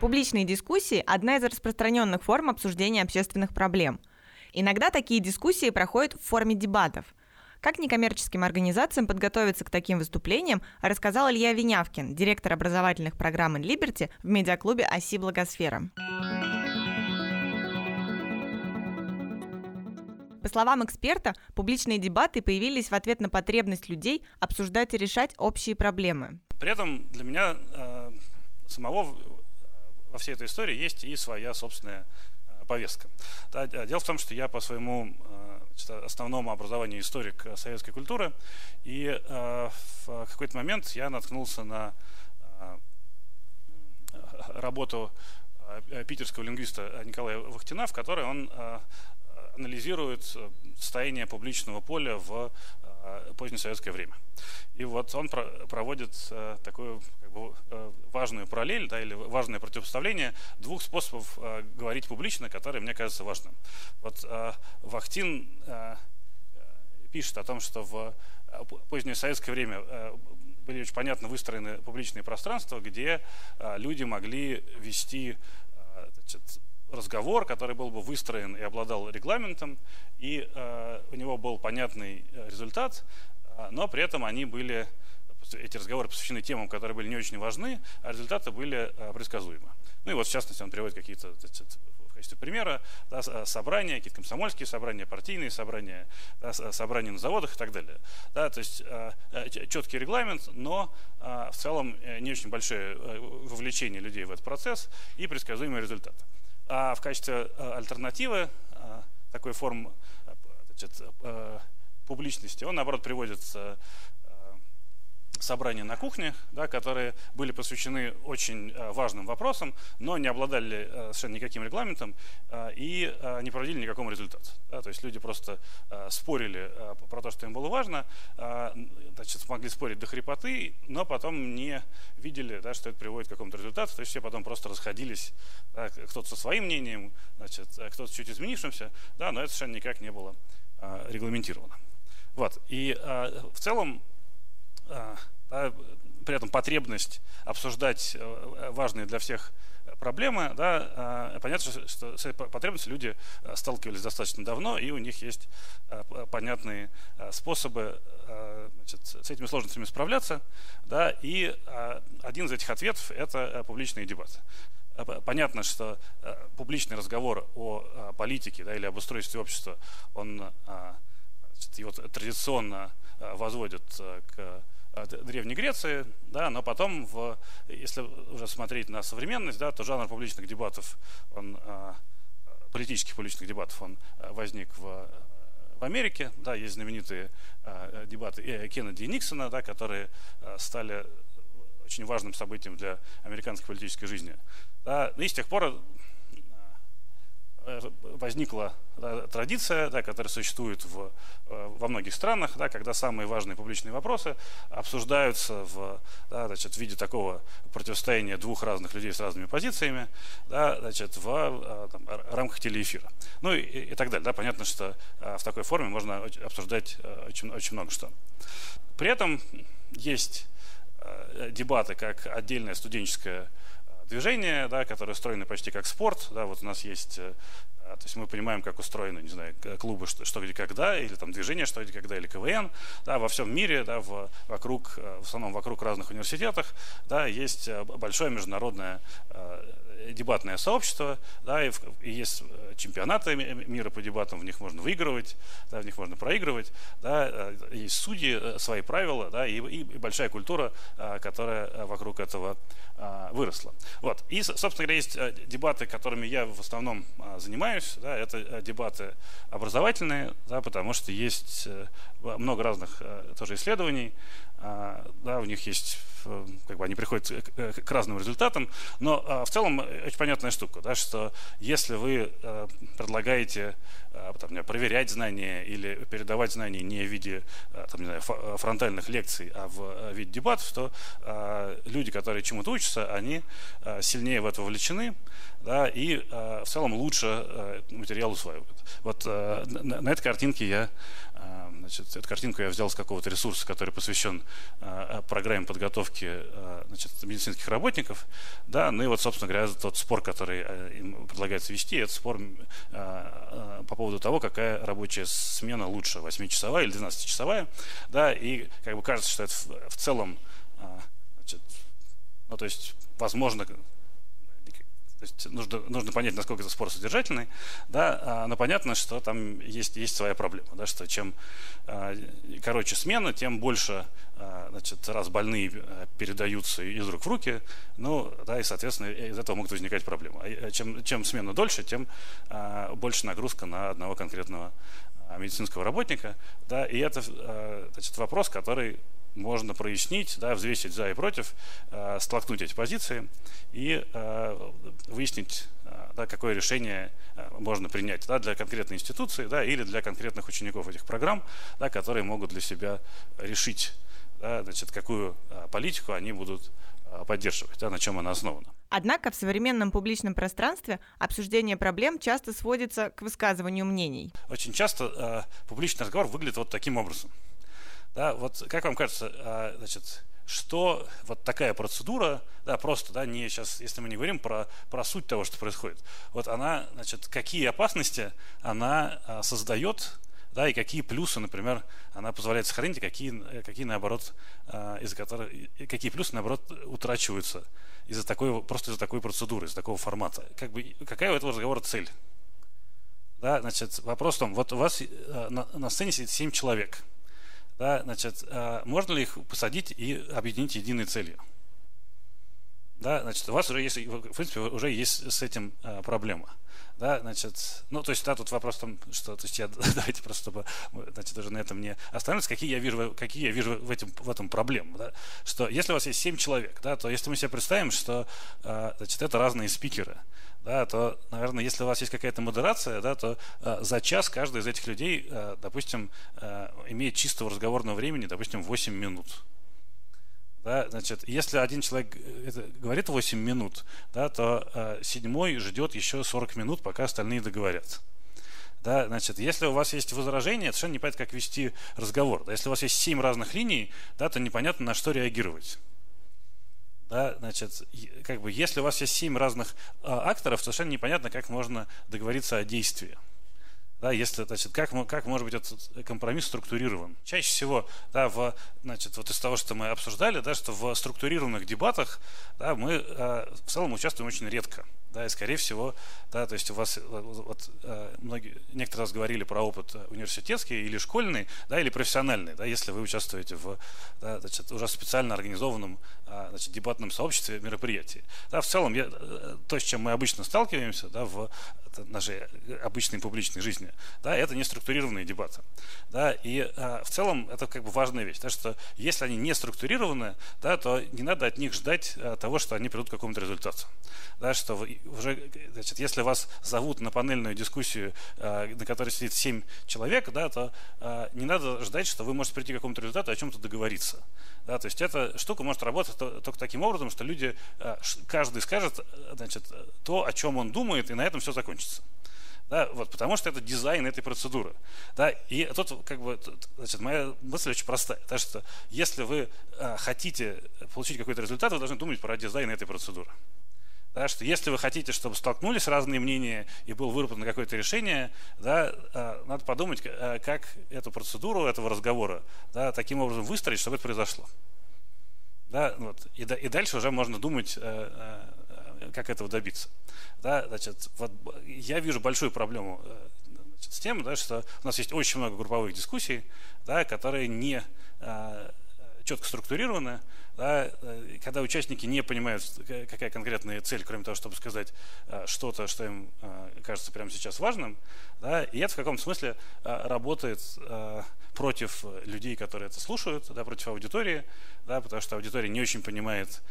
Публичные дискуссии – одна из распространенных форм обсуждения общественных проблем. Иногда такие дискуссии проходят в форме дебатов. Как некоммерческим организациям подготовиться к таким выступлениям, рассказал Илья Винявкин, директор образовательных программ Liberty в медиаклубе «Оси Благосфера». По словам эксперта, публичные дебаты появились в ответ на потребность людей обсуждать и решать общие проблемы. При этом для меня э, самого во всей этой истории есть и своя собственная э, повестка. Д- дело в том, что я по своему э, основному образованию историк э, советской культуры, и э, в какой-то момент я наткнулся на э, работу э, питерского лингвиста Николая Вахтина, в которой он э, анализирует э, состояние публичного поля в э, позднесоветское время. И вот он про- проводит э, такую как бы, э, важную параллель, да, или важное противопоставление двух способов говорить публично, которые мне кажется важным. Вот Вахтин пишет о том, что в позднее советское время были очень понятно выстроены публичные пространства, где люди могли вести значит, разговор, который был бы выстроен и обладал регламентом, и э, у него был понятный э, результат, э, но при этом они были, эти разговоры посвящены темам, которые были не очень важны, а результаты были э, предсказуемы. Ну и вот в частности он приводит какие-то в качестве примера да, э, собрания, какие-то комсомольские собрания, партийные собрания, да, с- собрания на заводах и так далее. Да, то есть э, э, четкий регламент, но э, в целом э, не очень большое э, вовлечение людей в этот процесс и предсказуемые результаты. А в качестве э, альтернативы э, такой формы э, значит, публичности он, наоборот, приводит собрания на кухне, да, которые были посвящены очень э, важным вопросам, но не обладали э, совершенно никаким регламентом э, и не проводили никакому результату. Да, то есть люди просто спорили про то, что им было важно, значит, могли спорить до хрипоты, но потом не видели, да, что это приводит к какому-то результату, то есть все потом просто расходились, да, кто-то со своим мнением, значит, кто-то чуть изменившимся, да, но это совершенно никак не было регламентировано. Вот. И э, в целом да, при этом потребность обсуждать э, важные для всех проблемы, да, а, понятно, что- с этой потребностью люди э, сталкивались достаточно давно, и у них есть э, понятные э, способы э, значит, с этими сложностями справляться, да, и один из этих ответов – это э, публичные дебаты. понятно, что публичный разговор о политике да, или об устройстве общества, он его традиционно возводят к Древней Греции, да, но потом, в, если уже смотреть на современность, да, то жанр публичных дебатов, он, политических публичных дебатов, он возник в в Америке, да, есть знаменитые э, дебаты э, Кеннеди и Никсона, да, которые э, стали очень важным событием для американской политической жизни. Да, и с тех пор Э, возникла да, традиция, да, которая существует в, э, во многих странах, да, когда самые важные публичные вопросы обсуждаются в, да, значит, в виде такого противостояния двух разных людей с разными позициями да, значит, в э, там, рамках телеэфира. Ну и, и так далее. Да, понятно, что в такой форме можно обсуждать очень, очень много что. При этом есть дебаты как отдельная студенческая движение, да, которое устроено почти как спорт. Да, вот у нас есть э, а, то есть мы понимаем, как устроены, не знаю, клубы что, что где когда, или там движение что где когда, или КВН, да, во всем мире, да, в, вокруг, э, в основном вокруг разных университетах, да, есть э, большое международное дебатное сообщество, да, и, и есть э, чемпионаты мира по дебатам, в них можно выигрывать, да, в них можно проигрывать, да, э, есть судьи, э, свои правила, да, и, и, и большая культура, которая вокруг этого выросла. Вот. И, собственно говоря, есть дебаты, которыми я в основном занимаюсь, да, это дебаты образовательные, да, потому что есть много разных тоже исследований, да, у них есть Э, как бы они приходят к, к разным результатам, но а, в целом очень понятная штука, да, что если вы а, предлагаете а, там, проверять знания или передавать знания не в виде там, не знаю, фронтальных лекций, а в виде дебатов, то а, люди, которые чему-то учатся, они а, сильнее в это вовлечены, да, и а, в целом лучше а, материал усваивают. Вот а, на этой картинке я Значит, эту картинку я взял с какого-то ресурса, который посвящен э, программе подготовки э, значит, медицинских работников. Да, ну и вот, собственно говоря, тот спор, который э, им предлагается вести, это спор э, э, по поводу того, какая рабочая смена лучше, 8-часовая или 12-часовая. Да, и как бы кажется, что это в, целом, э, значит, ну то есть, возможно, то есть нужно, нужно понять, насколько это спор содержательный, да, а, но понятно, что там есть, есть своя проблема, да, что чем а, короче смена, тем больше а, значит, раз больные передаются из рук в руки, ну, да, и, соответственно, из этого могут возникать проблемы. Чем, чем смена дольше, тем больше нагрузка на одного конкретного медицинского работника, да, и это значит, вопрос, который можно прояснить, да, взвесить за и против, э, столкнуть эти позиции и э, выяснить, э, да, какое решение э, можно принять да, для конкретной институции да, или для конкретных учеников этих программ, да, которые могут для себя решить, да, значит, какую э, политику они будут э, поддерживать, да, на чем она основана. Однако в современном публичном пространстве обсуждение проблем часто сводится к высказыванию мнений. Очень часто э, публичный разговор выглядит вот таким образом. Да, вот как вам кажется, а, значит, что вот такая процедура, да, просто, да, не сейчас, если мы не говорим про, про суть того, что происходит, вот она, значит, какие опасности она а, создает, да, и какие плюсы, например, она позволяет сохранить, и какие, какие наоборот, а, из-за которых, какие плюсы, наоборот, утрачиваются из-за такой, просто из-за такой процедуры, из-за такого формата. Как бы, какая у этого разговора цель? Да, значит, вопрос в том, вот у вас на, на сцене сидит 7 человек – да, значит, а, можно ли их посадить и объединить единой целью? Да, значит, у вас уже есть, в принципе, уже есть с этим а, проблема. Да, значит, ну, то есть, да, тут вопрос в том, что, то есть, я, <laughs> давайте просто, чтобы, значит, даже на этом не остановиться, какие я вижу, какие я вижу в, этом, в этом проблемы, да, что если у вас есть 7 человек, да, то если мы себе представим, что, а, значит, это разные спикеры, да, то, наверное, если у вас есть какая-то модерация, да, то э, за час каждый из этих людей, э, допустим, э, имеет чистого разговорного времени, допустим, 8 минут. Да, значит, если один человек это, говорит 8 минут, да, то э, седьмой ждет еще 40 минут, пока остальные договорятся. Да, значит, если у вас есть возражение, совершенно непонятно, как вести разговор. Да, если у вас есть 7 разных линий, да, то непонятно, на что реагировать. Да, значит, как бы, если у вас есть семь разных а, акторов, то совершенно непонятно, как можно договориться о действии. Да, если, значит, как, как может быть этот компромисс структурирован? Чаще всего, да, в, значит, вот из того, что мы обсуждали, да, что в структурированных дебатах да, мы э, в целом участвуем очень редко да, и скорее всего, да, то есть у вас вот э, многие, некоторые раз говорили про опыт университетский или школьный, да, или профессиональный, да, если вы участвуете в, да, значит, уже специально организованном, а, значит, дебатном сообществе мероприятии. Да, в целом, я, э, то, с чем мы обычно сталкиваемся, да, в нашей обычной публичной жизни, да, это не структурированные дебаты, да, и а, в целом это как бы важная вещь, да, что если они не структурированы, да, то не надо от них ждать того, что они придут к какому-то результату, да, что уже, значит, если вас зовут на панельную дискуссию, а, на которой сидит 7 человек, да, то а, не надо ждать, что вы можете прийти к какому-то результату, о чем-то договориться. Да, то есть эта штука может работать только таким образом, что люди, а, каждый скажет значит, то, о чем он думает, и на этом все закончится. Да, вот, потому что это дизайн этой процедуры. Да, и тут как бы, значит, моя мысль очень простая. Да, что если вы а, хотите получить какой-то результат, вы должны думать про дизайн этой процедуры. Да, что если вы хотите, чтобы столкнулись разные мнения и было выработано какое-то решение, да, а, надо подумать, а, как эту процедуру этого разговора да, таким образом выстроить, чтобы это произошло. Да, вот, и, и дальше уже можно думать, а, как этого добиться. Да, значит, вот я вижу большую проблему значит, с тем, да, что у нас есть очень много групповых дискуссий, да, которые не четко структурированы, да, э, когда участники не понимают, какая конкретная цель, кроме того, чтобы сказать э, что-то, что им э, кажется прямо сейчас важным, да, и это в каком-то смысле работает против людей, которые это слушают, да, против аудитории, да, потому что аудитория не очень понимает,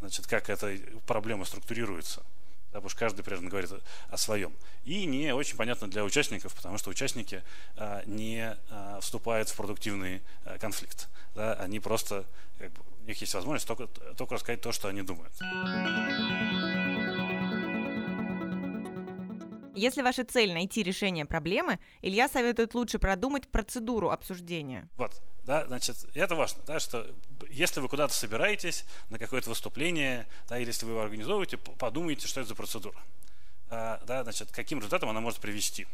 значит, как эта проблема структурируется да, потому что каждый прежде говорит о своем. И не очень понятно для участников, потому что участники а, не а, вступают в продуктивный а, конфликт. Да, они просто, как бы, них есть возможность только, только рассказать то, что они думают. Если ваша цель найти решение проблемы, Илья советует лучше продумать процедуру обсуждения. Вот, да, значит, это важно, да, что если вы куда-то собираетесь на какое-то выступление, да, или если вы его организовываете, подумайте, что это за процедура. А, да, значит, каким результатом она может привести.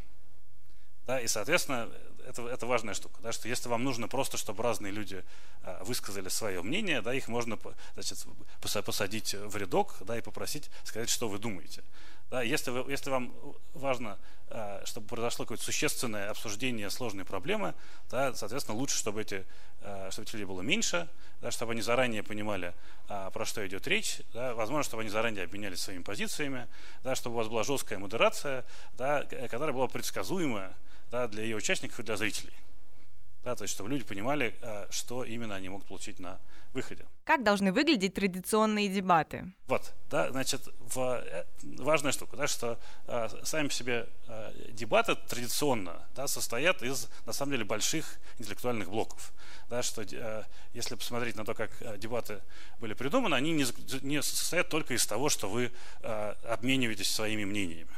Да, и, соответственно, это, это важная штука, да, что если вам нужно просто, чтобы разные люди а, высказали свое мнение, да, их можно значит, посадить в рядок да, и попросить сказать, что вы думаете. Да, если, вы, если вам важно, а, чтобы произошло какое-то существенное обсуждение сложной проблемы, да, соответственно, лучше, чтобы эти, а, чтобы этих людей было меньше, да, чтобы они заранее понимали, про что идет речь, да, возможно, чтобы они заранее обменялись своими позициями, да, чтобы у вас была жесткая модерация, да, которая была предсказуемая да, для ее участников и для зрителей. Да, то есть, чтобы люди понимали, что именно они могут получить на выходе. Как должны выглядеть традиционные дебаты? Вот, да, значит, в, э, важная штука, да, что э, сами по себе э, дебаты традиционно да, состоят из, на самом деле, больших интеллектуальных блоков. Да, что э, если посмотреть на то, как э, дебаты были придуманы, они не, не состоят только из того, что вы э, обмениваетесь своими мнениями.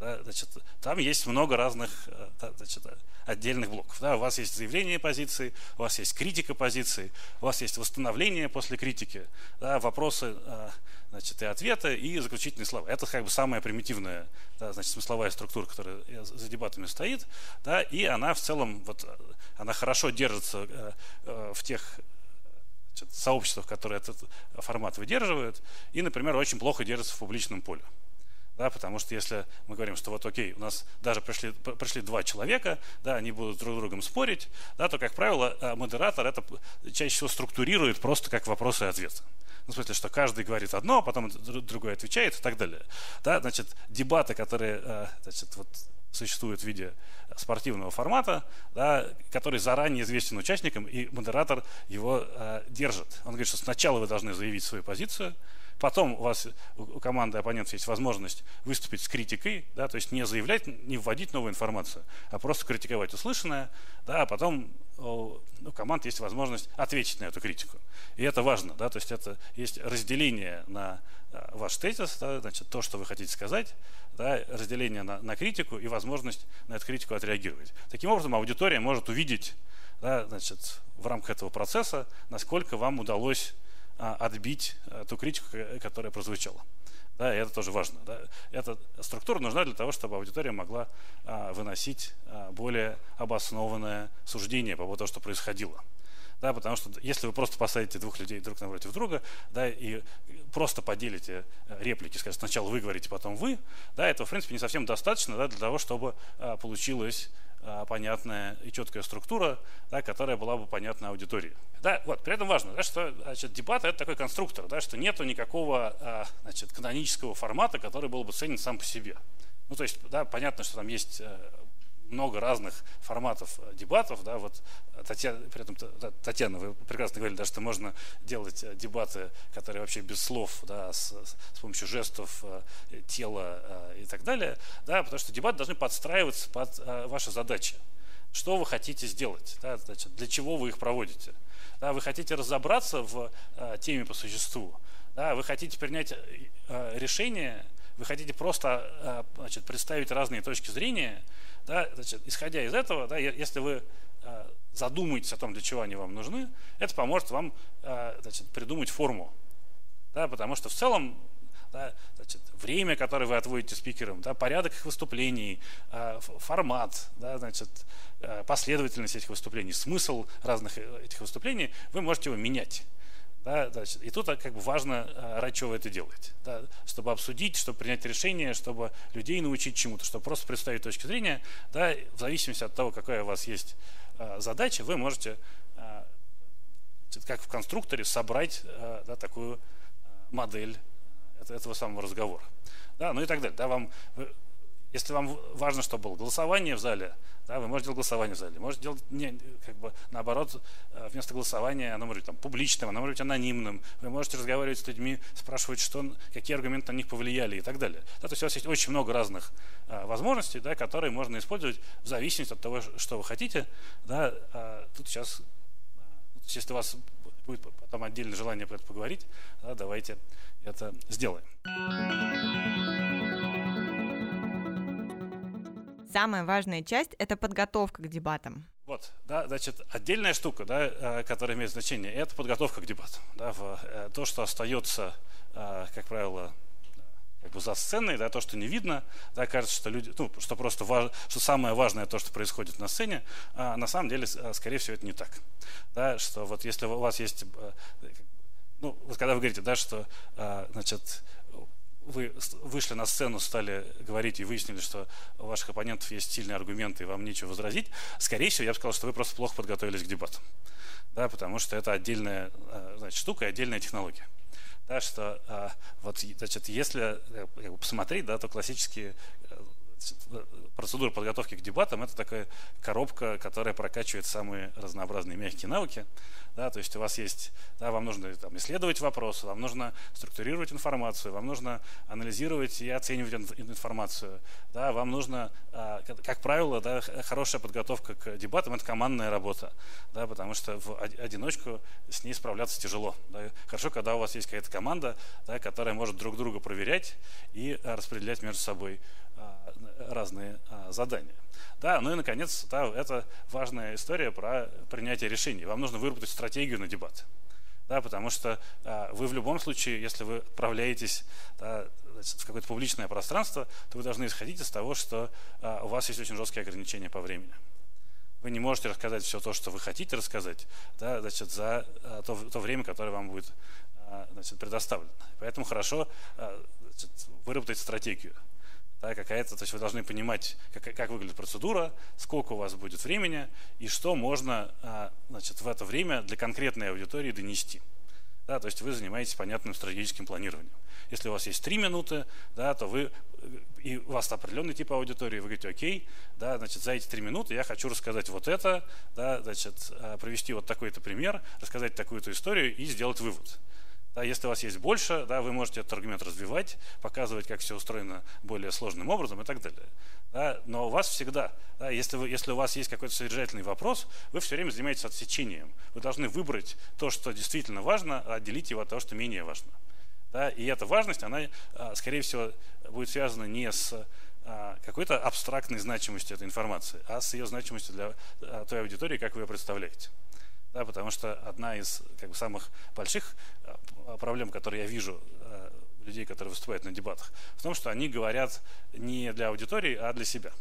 Да, значит, там есть много разных э, значит, отдельных блоков. Да, у вас есть заявление позиции, у вас есть критика позиции, у вас есть восстановление после критики, да, вопросы э, значит, и ответы, и заключительные слова. Это как бы самая примитивная да, значит, смысловая структура, которая за дебатами стоит, да, и она в целом вот, она хорошо держится э, в тех значит, сообществах, которые этот формат выдерживают, и, например, очень плохо держится в публичном поле. Да, потому что если мы говорим, что вот окей, у нас даже пришли, пришли два человека, да, они будут друг с другом спорить, да, то, как правило, э, модератор это чаще всего структурирует просто как вопросы и ответы. Ну, в смысле, что каждый говорит одно, а потом другой отвечает и так далее. Да, значит, дебаты, которые э, значит, вот, существуют в виде спортивного формата, да, который заранее известен участникам, и модератор его э, держит. Он говорит, что сначала вы должны заявить свою позицию, Потом у вас, у команды оппонентов есть возможность выступить с критикой, да, то есть не заявлять, не вводить новую информацию, а просто критиковать услышанное, да, а потом у команд есть возможность ответить на эту критику. И это важно, да, то есть это есть разделение на а, ваш тезис, да, значит, то, что вы хотите сказать, да, разделение на, на критику и возможность на эту критику отреагировать. Таким образом, аудитория может увидеть да, значит, в рамках этого процесса, насколько вам удалось отбить а, ту критику, которая прозвучала. Да, и это тоже важно. Да. Эта структура нужна для того, чтобы аудитория могла а, выносить а, более обоснованное суждение по поводу того, что происходило. Да, потому что если вы просто посадите двух людей друг напротив друга, да, и просто поделите э, реплики, скажем, сначала вы говорите, потом вы, да, этого, в принципе, не совсем достаточно да, для того, чтобы а, получилось а, понятная и четкая структура, да, которая была бы понятна аудитории. Да, вот, при этом важно, да, что значит, дебат это такой конструктор, да, что нету никакого а, значит, канонического формата, который был бы ценен сам по себе. Ну, то есть, да, понятно, что там есть э, много разных форматов э, дебатов, да, вот э, Татьяна, при этом Татьяна, вы прекрасно говорили, да, что можно делать э, дебаты, которые вообще без слов, да, с, с помощью жестов тела и так далее, да, потому что дебаты должны подстраиваться под ваши задачи. Что вы хотите сделать, да, значит, для чего вы их проводите. Да, вы хотите разобраться в теме по существу, да, вы хотите принять решение, вы хотите просто значит, представить разные точки зрения, да, значит, исходя из этого, да, если вы э, задумаетесь о том, для чего они вам нужны, это поможет вам э, значит, придумать форму. Да, потому что в целом да, значит, время, которое вы отводите спикерам, да, порядок их выступлений, э, формат, да, значит, последовательность этих выступлений, смысл разных этих выступлений, вы можете его менять. Да, значит, и тут как бы важно, а, ради чего вы это делаете. Да, чтобы обсудить, чтобы принять решение, чтобы людей научить чему-то, чтобы просто представить точки зрения. Да, в зависимости от того, какая у вас есть а, задача, вы можете, а, как в конструкторе, собрать да, такую модель этого самого разговора. Да, ну и так далее. Да, вам, если вам важно, чтобы было голосование в зале, да, вы можете делать голосование в зале. Можете делать не, как бы, наоборот, э, вместо голосования оно может быть там, публичным, оно может быть анонимным. Вы можете разговаривать с людьми, спрашивать, что, какие аргументы на них повлияли и так далее. Да, то есть у вас есть очень много разных а, возможностей, да, которые можно использовать в зависимости от того, что вы хотите. Да, а, тут сейчас, а, если у вас будет потом отдельное желание про это поговорить, да, давайте это сделаем. Самая важная часть – это подготовка к дебатам. Вот, да, значит, отдельная штука, да, э, которая имеет значение, это подготовка к дебатам. Да, в, э, то, что остается, э, как правило, как бы за сценой, да, то, что не видно, да, кажется, что люди, ну, что просто важ, что самое важное то, что происходит на сцене, а на самом деле, скорее всего, это не так, да, что вот если у вас есть, ну, вот когда вы говорите, да, что, значит, вы вышли на сцену, стали говорить и выяснили, что у ваших оппонентов есть сильные аргументы и вам нечего возразить, скорее всего, я бы сказал, что вы просто плохо подготовились к дебатам. Да, потому что это отдельная э, значит, штука и отдельная технология. Да, что а, вот, значит, если э, посмотреть, да, то классические процедура подготовки к дебатам – это такая коробка, которая прокачивает самые разнообразные мягкие навыки. Да, то есть у вас есть, да, вам нужно там, исследовать вопросы, вам нужно структурировать информацию, вам нужно анализировать и оценивать информацию. Да, вам нужно, а, как правило, да, хорошая подготовка к дебатам – это командная работа, да, потому что в одиночку с ней справляться тяжело. Да. Хорошо, когда у вас есть какая-то команда, да, которая может друг друга проверять и распределять между собой а, разные а, задания. Да, ну и, наконец, да, это важная история про принятие решений. Вам нужно выработать стратегию на дебат. Да, потому что а, вы в любом случае, если вы отправляетесь да, в какое-то публичное пространство, то вы должны исходить из того, что а, у вас есть очень жесткие ограничения по времени. Вы не можете рассказать все то, что вы хотите рассказать, да, значит, за а, то, то время, которое вам будет а, значит, предоставлено. Поэтому хорошо а, значит, выработать стратегию да, какая-то, то есть вы должны понимать, как, как выглядит процедура, сколько у вас будет времени и что можно а, значит, в это время для конкретной аудитории донести. Да, то есть вы занимаетесь понятным стратегическим планированием. Если у вас есть три минуты, да, то вы и у вас определенный тип аудитории, вы говорите, окей, да, значит, за эти три минуты я хочу рассказать вот это, да, значит, а, провести вот такой-то пример, рассказать такую-то историю и сделать вывод. Да, если у вас есть больше, да, вы можете этот аргумент развивать, показывать, как все устроено более сложным образом и так далее. Да, но у вас всегда, да, если, вы, если у вас есть какой-то содержательный вопрос, вы все время занимаетесь отсечением. Вы должны выбрать то, что действительно важно, а отделить его от того, что менее важно. Да, и эта важность, она, а, скорее всего, будет связана не с а, какой-то абстрактной значимостью этой информации, а с ее значимостью для той аудитории, как вы ее представляете да, потому что одна из как бы, самых больших э, проблем, которые я вижу э, людей, которые выступают на дебатах, в том, что они говорят не для аудитории, а для себя.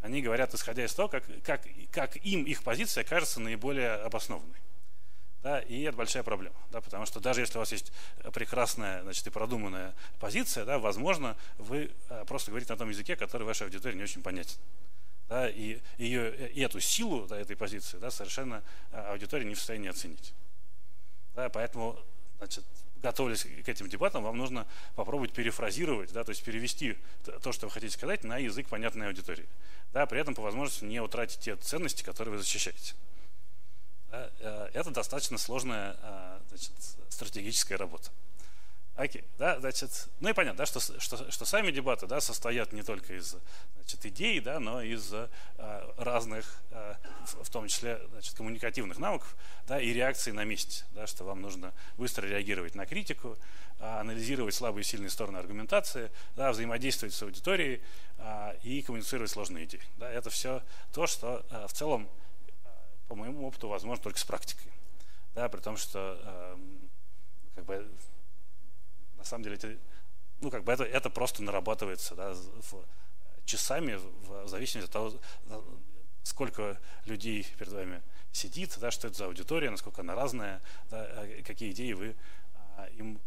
Они говорят, исходя из того, как, как, как им их позиция кажется наиболее обоснованной. Да, и это большая проблема, да, потому что даже если у вас есть прекрасная значит, и продуманная позиция, да, возможно, вы э, просто говорите на том языке, который вашей аудитории не очень понятен. Да, и, ее, и эту силу да, этой позиции да, совершенно э, аудитория не в состоянии оценить. Да, поэтому, значит, готовясь к этим дебатам, вам нужно попробовать перефразировать, да, то есть перевести то, что вы хотите сказать, на язык понятной аудитории. Да, при этом по возможности не утратить те ценности, которые вы защищаете. Э, это достаточно сложная э, значит, стратегическая работа. Окей, да, значит, ну и понятно, да, что, что, что сами дебаты да, состоят не только из значит, идей, да, но из э, разных, э, в, в том числе значит, коммуникативных навыков да, и реакции на месте, да, что вам нужно быстро реагировать на критику, э, анализировать слабые и сильные стороны аргументации, да, взаимодействовать с аудиторией э, и коммуницировать сложные идеи. Да, это все то, что э, в целом по моему опыту, возможно только с практикой. Да, при том, что э, как бы, самом деле это, ну, как бы это, это просто нарабатывается да, в, часами в, зависимости от того, сколько людей перед вами сидит, да, что это за аудитория, насколько она разная, да, э, какие идеи вы а, им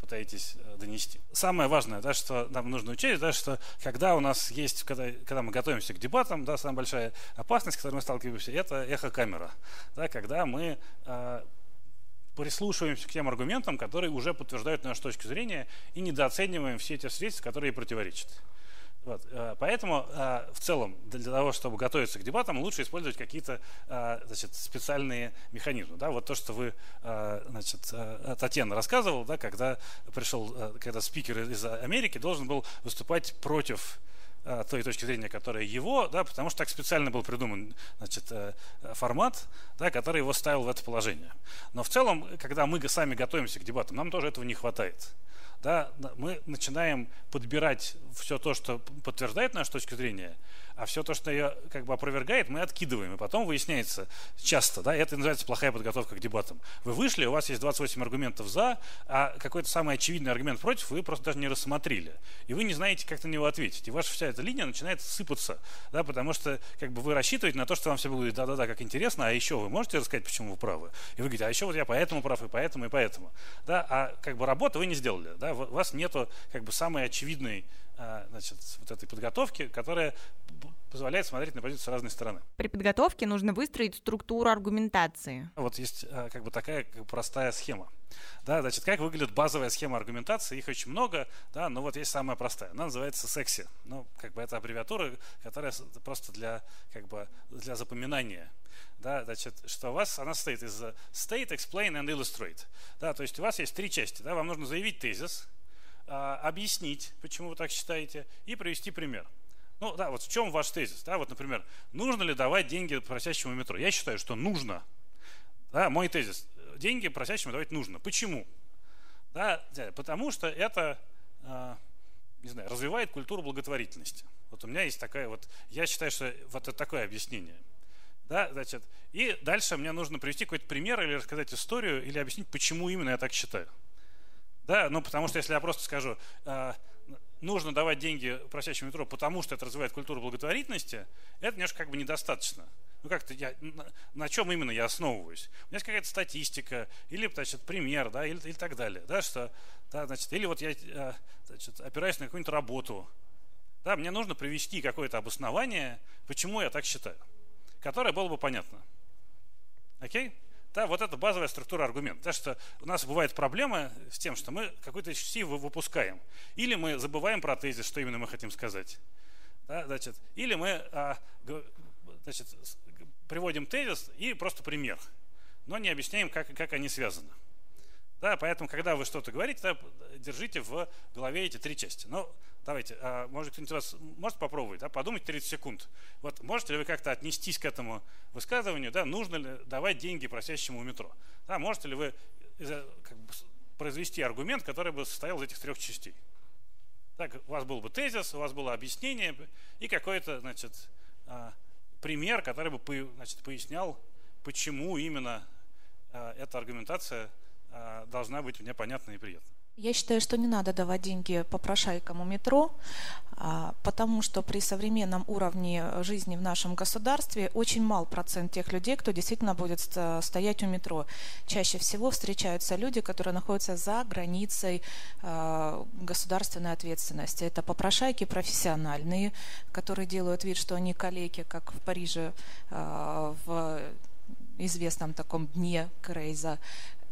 пытаетесь э, донести. Самое важное, да, что нам нужно учесть, да, что когда у нас есть, когда, когда мы готовимся к дебатам, да, самая большая опасность, с которой мы сталкиваемся, это эхокамера. Да, когда мы э, прислушиваемся к тем аргументам, которые уже подтверждают нашу точку зрения, и недооцениваем все те свидетельства, которые противоречат. Вот. Э, поэтому э, в целом для того, чтобы готовиться к дебатам, лучше использовать какие-то э, значит, специальные механизмы. Да? Вот то, что вы, значит, Татьяна рассказывала, да, когда пришел, когда спикер из Америки должен был выступать против той точки зрения, которая его, да, потому что так специально был придуман значит, формат, да, который его ставил в это положение. Но в целом, когда мы сами готовимся к дебатам, нам тоже этого не хватает да, мы начинаем подбирать все то, что подтверждает нашу точку зрения, а все то, что ее как бы опровергает, мы откидываем. И потом выясняется часто, да, это называется плохая подготовка к дебатам. Вы вышли, у вас есть 28 аргументов за, а какой-то самый очевидный аргумент против вы просто даже не рассмотрели. И вы не знаете, как на него ответить. И ваша вся эта линия начинает сыпаться, да, потому что как бы вы рассчитываете на то, что вам все будет да-да-да, как интересно, а еще вы можете рассказать, почему вы правы. И вы говорите, а еще вот я поэтому прав, и поэтому, и поэтому. Да, а как бы работу вы не сделали. Да, у вас нету как бы самой очевидной значит, вот этой подготовки, которая позволяет смотреть на позицию с разной стороны. При подготовке нужно выстроить структуру аргументации. Вот есть а, как бы такая простая схема. Да, значит, как выглядит базовая схема аргументации? Их очень много, да, но вот есть самая простая. Она называется секси. Ну, как бы это аббревиатура, которая просто для, как бы, для запоминания. Да, значит, что у вас она состоит из state, explain and illustrate. Да, то есть у вас есть три части. Да, вам нужно заявить тезис, объяснить, почему вы так считаете, и привести пример. Ну да, вот в чем ваш тезис? Да, вот, например, нужно ли давать деньги просящему метро? Я считаю, что нужно. Да, мой тезис. Деньги просящему давать нужно. Почему? Да, потому что это, а, не знаю, развивает культуру благотворительности. Вот у меня есть такая вот, я считаю, что вот это такое объяснение. Да, значит, и дальше мне нужно привести какой-то пример или рассказать историю, или объяснить, почему именно я так считаю. Да, ну потому что если я просто скажу, э, нужно давать деньги просящему метро, потому что это развивает культуру благотворительности, это немножко как бы недостаточно. Ну как-то я, на, чем именно я основываюсь? У меня есть какая-то статистика, или, значит, пример, да, или, или так далее, да, что, да, значит, или вот я, э, значит, опираюсь на какую-нибудь работу, да, мне нужно привести какое-то обоснование, почему я так считаю, которое было бы понятно. Окей? Да, вот это базовая структура аргумента. Так что у нас бывает проблема с тем, что мы какой-то части выпускаем. Или мы забываем про тезис, что именно мы хотим сказать. Да, значит, или мы а, значит, приводим тезис и просто пример, но не объясняем, как, как они связаны. Да, поэтому, когда вы что-то говорите, да, держите в голове эти три части. Но Давайте, а, может кто-нибудь вас может попробовать, да, подумать 30 секунд. Вот можете ли вы как-то отнестись к этому высказыванию, да, нужно ли давать деньги просящему у метро? Да, можете ли вы как бы, произвести аргумент, который бы состоял из этих трех частей? Так, у вас был бы тезис, у вас было объяснение и какой-то, значит, а, пример, который бы значит, пояснял, почему именно а, эта аргументация должна быть мне понятна и приятна. Я считаю, что не надо давать деньги попрошайкам у метро, а, потому что при современном уровне жизни в нашем государстве очень мал процент тех людей, кто действительно будет стоять у метро. Чаще всего встречаются люди, которые находятся за границей а, государственной ответственности. Это попрошайки профессиональные, которые делают вид, что они коллеги, как в Париже а, в известном таком дне Крейза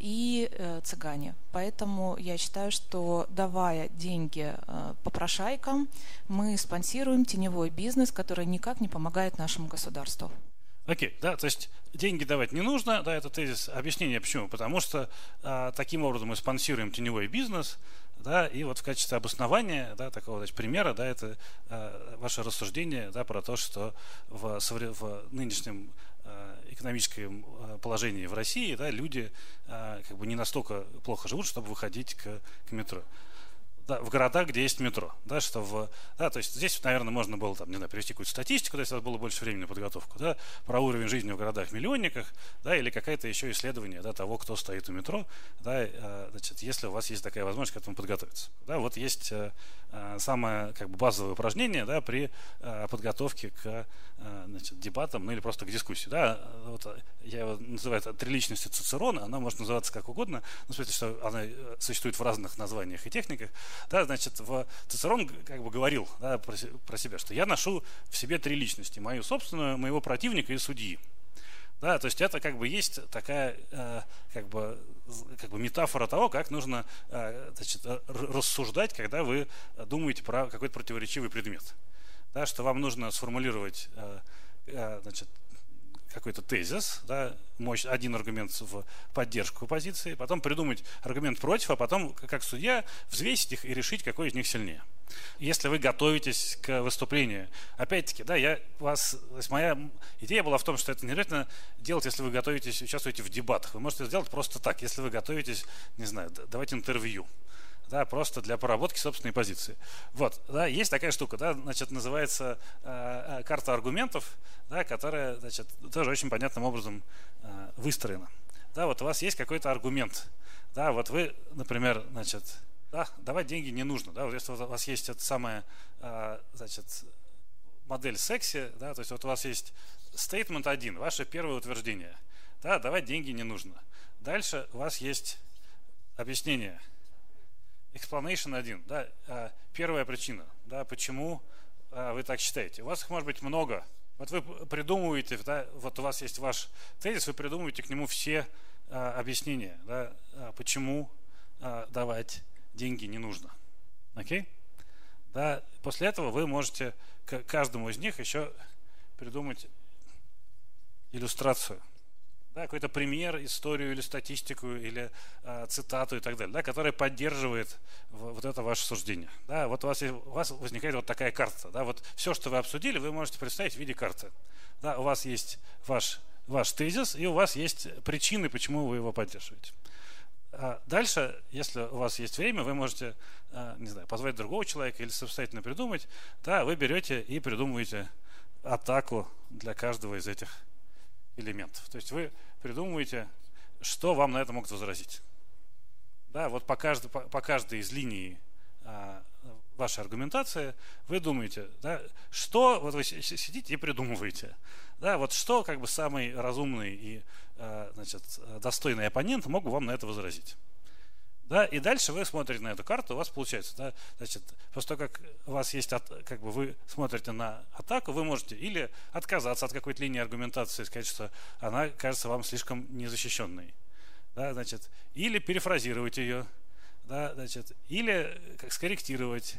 и э, цыгане. Поэтому я считаю, что давая деньги э, попрошайкам, мы спонсируем теневой бизнес, который никак не помогает нашему государству. Окей, okay, да, то есть деньги давать не нужно, да, это тезис. Объяснение почему? Потому что а, таким образом мы спонсируем теневой бизнес, да, и вот в качестве обоснования, да, такого значит, примера, да, это а, ваше рассуждение, да, про то, что в, в нынешнем Э, экономическом э, положении в России, да, люди э, как бы не настолько плохо живут, чтобы выходить к, к метро да, в городах, где есть метро. Да, что в, да, то есть здесь, наверное, можно было там, не знаю, привести какую-то статистику, если у вас было больше времени на подготовку, да, про уровень жизни в городах-миллионниках, да, или какое-то еще исследование да, того, кто стоит у метро, да, значит, если у вас есть такая возможность к этому подготовиться. Да, вот есть самое как бы, базовое упражнение да, при подготовке к значит, дебатам, ну или просто к дискуссии. Да. Вот я его называю это триличностью Цицерона, она может называться как угодно, ну, смысле, что она существует в разных названиях и техниках, да, значит, в Цицерон как бы говорил да, про, про себя, что я ношу в себе три личности, мою собственную, моего противника и судьи. Да, то есть это как бы есть такая э, как бы как бы метафора того, как нужно э, значит, рассуждать, когда вы думаете про какой-то противоречивый предмет. Да, что вам нужно сформулировать э, э, значит, какой-то тезис, да, мощь, один аргумент в поддержку позиции, потом придумать аргумент против, а потом, как судья, взвесить их и решить, какой из них сильнее. Если вы готовитесь к выступлению, опять-таки, да, я вас, то есть моя идея была в том, что это не обязательно делать, если вы готовитесь, участвуете в дебатах. Вы можете сделать просто так, если вы готовитесь, не знаю, давать интервью да, просто для проработки собственной позиции. Вот, да, есть такая штука, да, значит, называется э, э, карта аргументов, да, которая, значит, тоже очень понятным образом э, выстроена. Да, вот у вас есть какой-то аргумент, да, вот вы, например, значит, да, давать деньги не нужно, да, вот если у вас есть это самая, э, значит, модель секси, да, то есть вот у вас есть statement один, ваше первое утверждение, да, давать деньги не нужно. Дальше у вас есть объяснение – explanation один, да, а, первая причина, да, почему а, вы так считаете. У вас их может быть много. Вот вы придумываете, да, вот у вас есть ваш тезис, вы придумываете к нему все а, объяснения, да, почему давать деньги не нужно. Окей? Да, после этого вы можете к каждому из них еще придумать иллюстрацию да, какой-то пример, историю или статистику, или э, цитату и так далее, да, которая поддерживает вот это ваше суждение. Да, вот у вас, у вас возникает вот такая карта. Да, вот все, что вы обсудили, вы можете представить в виде карты. Да, у вас есть ваш, ваш тезис, и у вас есть причины, почему вы его поддерживаете. А дальше, если у вас есть время, вы можете, э, не знаю, позвать другого человека или самостоятельно придумать. Да, вы берете и придумываете атаку для каждого из этих элементов. То есть вы придумываете, что вам на это могут возразить. Да, вот по каждой, по, по каждой из линий а, вашей аргументации вы думаете, да, что, вот вы сидите и придумываете, да, вот что как бы самый разумный и а, значит, достойный оппонент мог бы вам на это возразить. Да, и дальше вы смотрите на эту карту, у вас получается, да, значит, того, как у вас есть, от, как бы вы смотрите на атаку, вы можете или отказаться от какой-то линии аргументации, сказать, что она кажется вам слишком незащищенной, да, значит, или перефразировать ее, да, значит, или как скорректировать,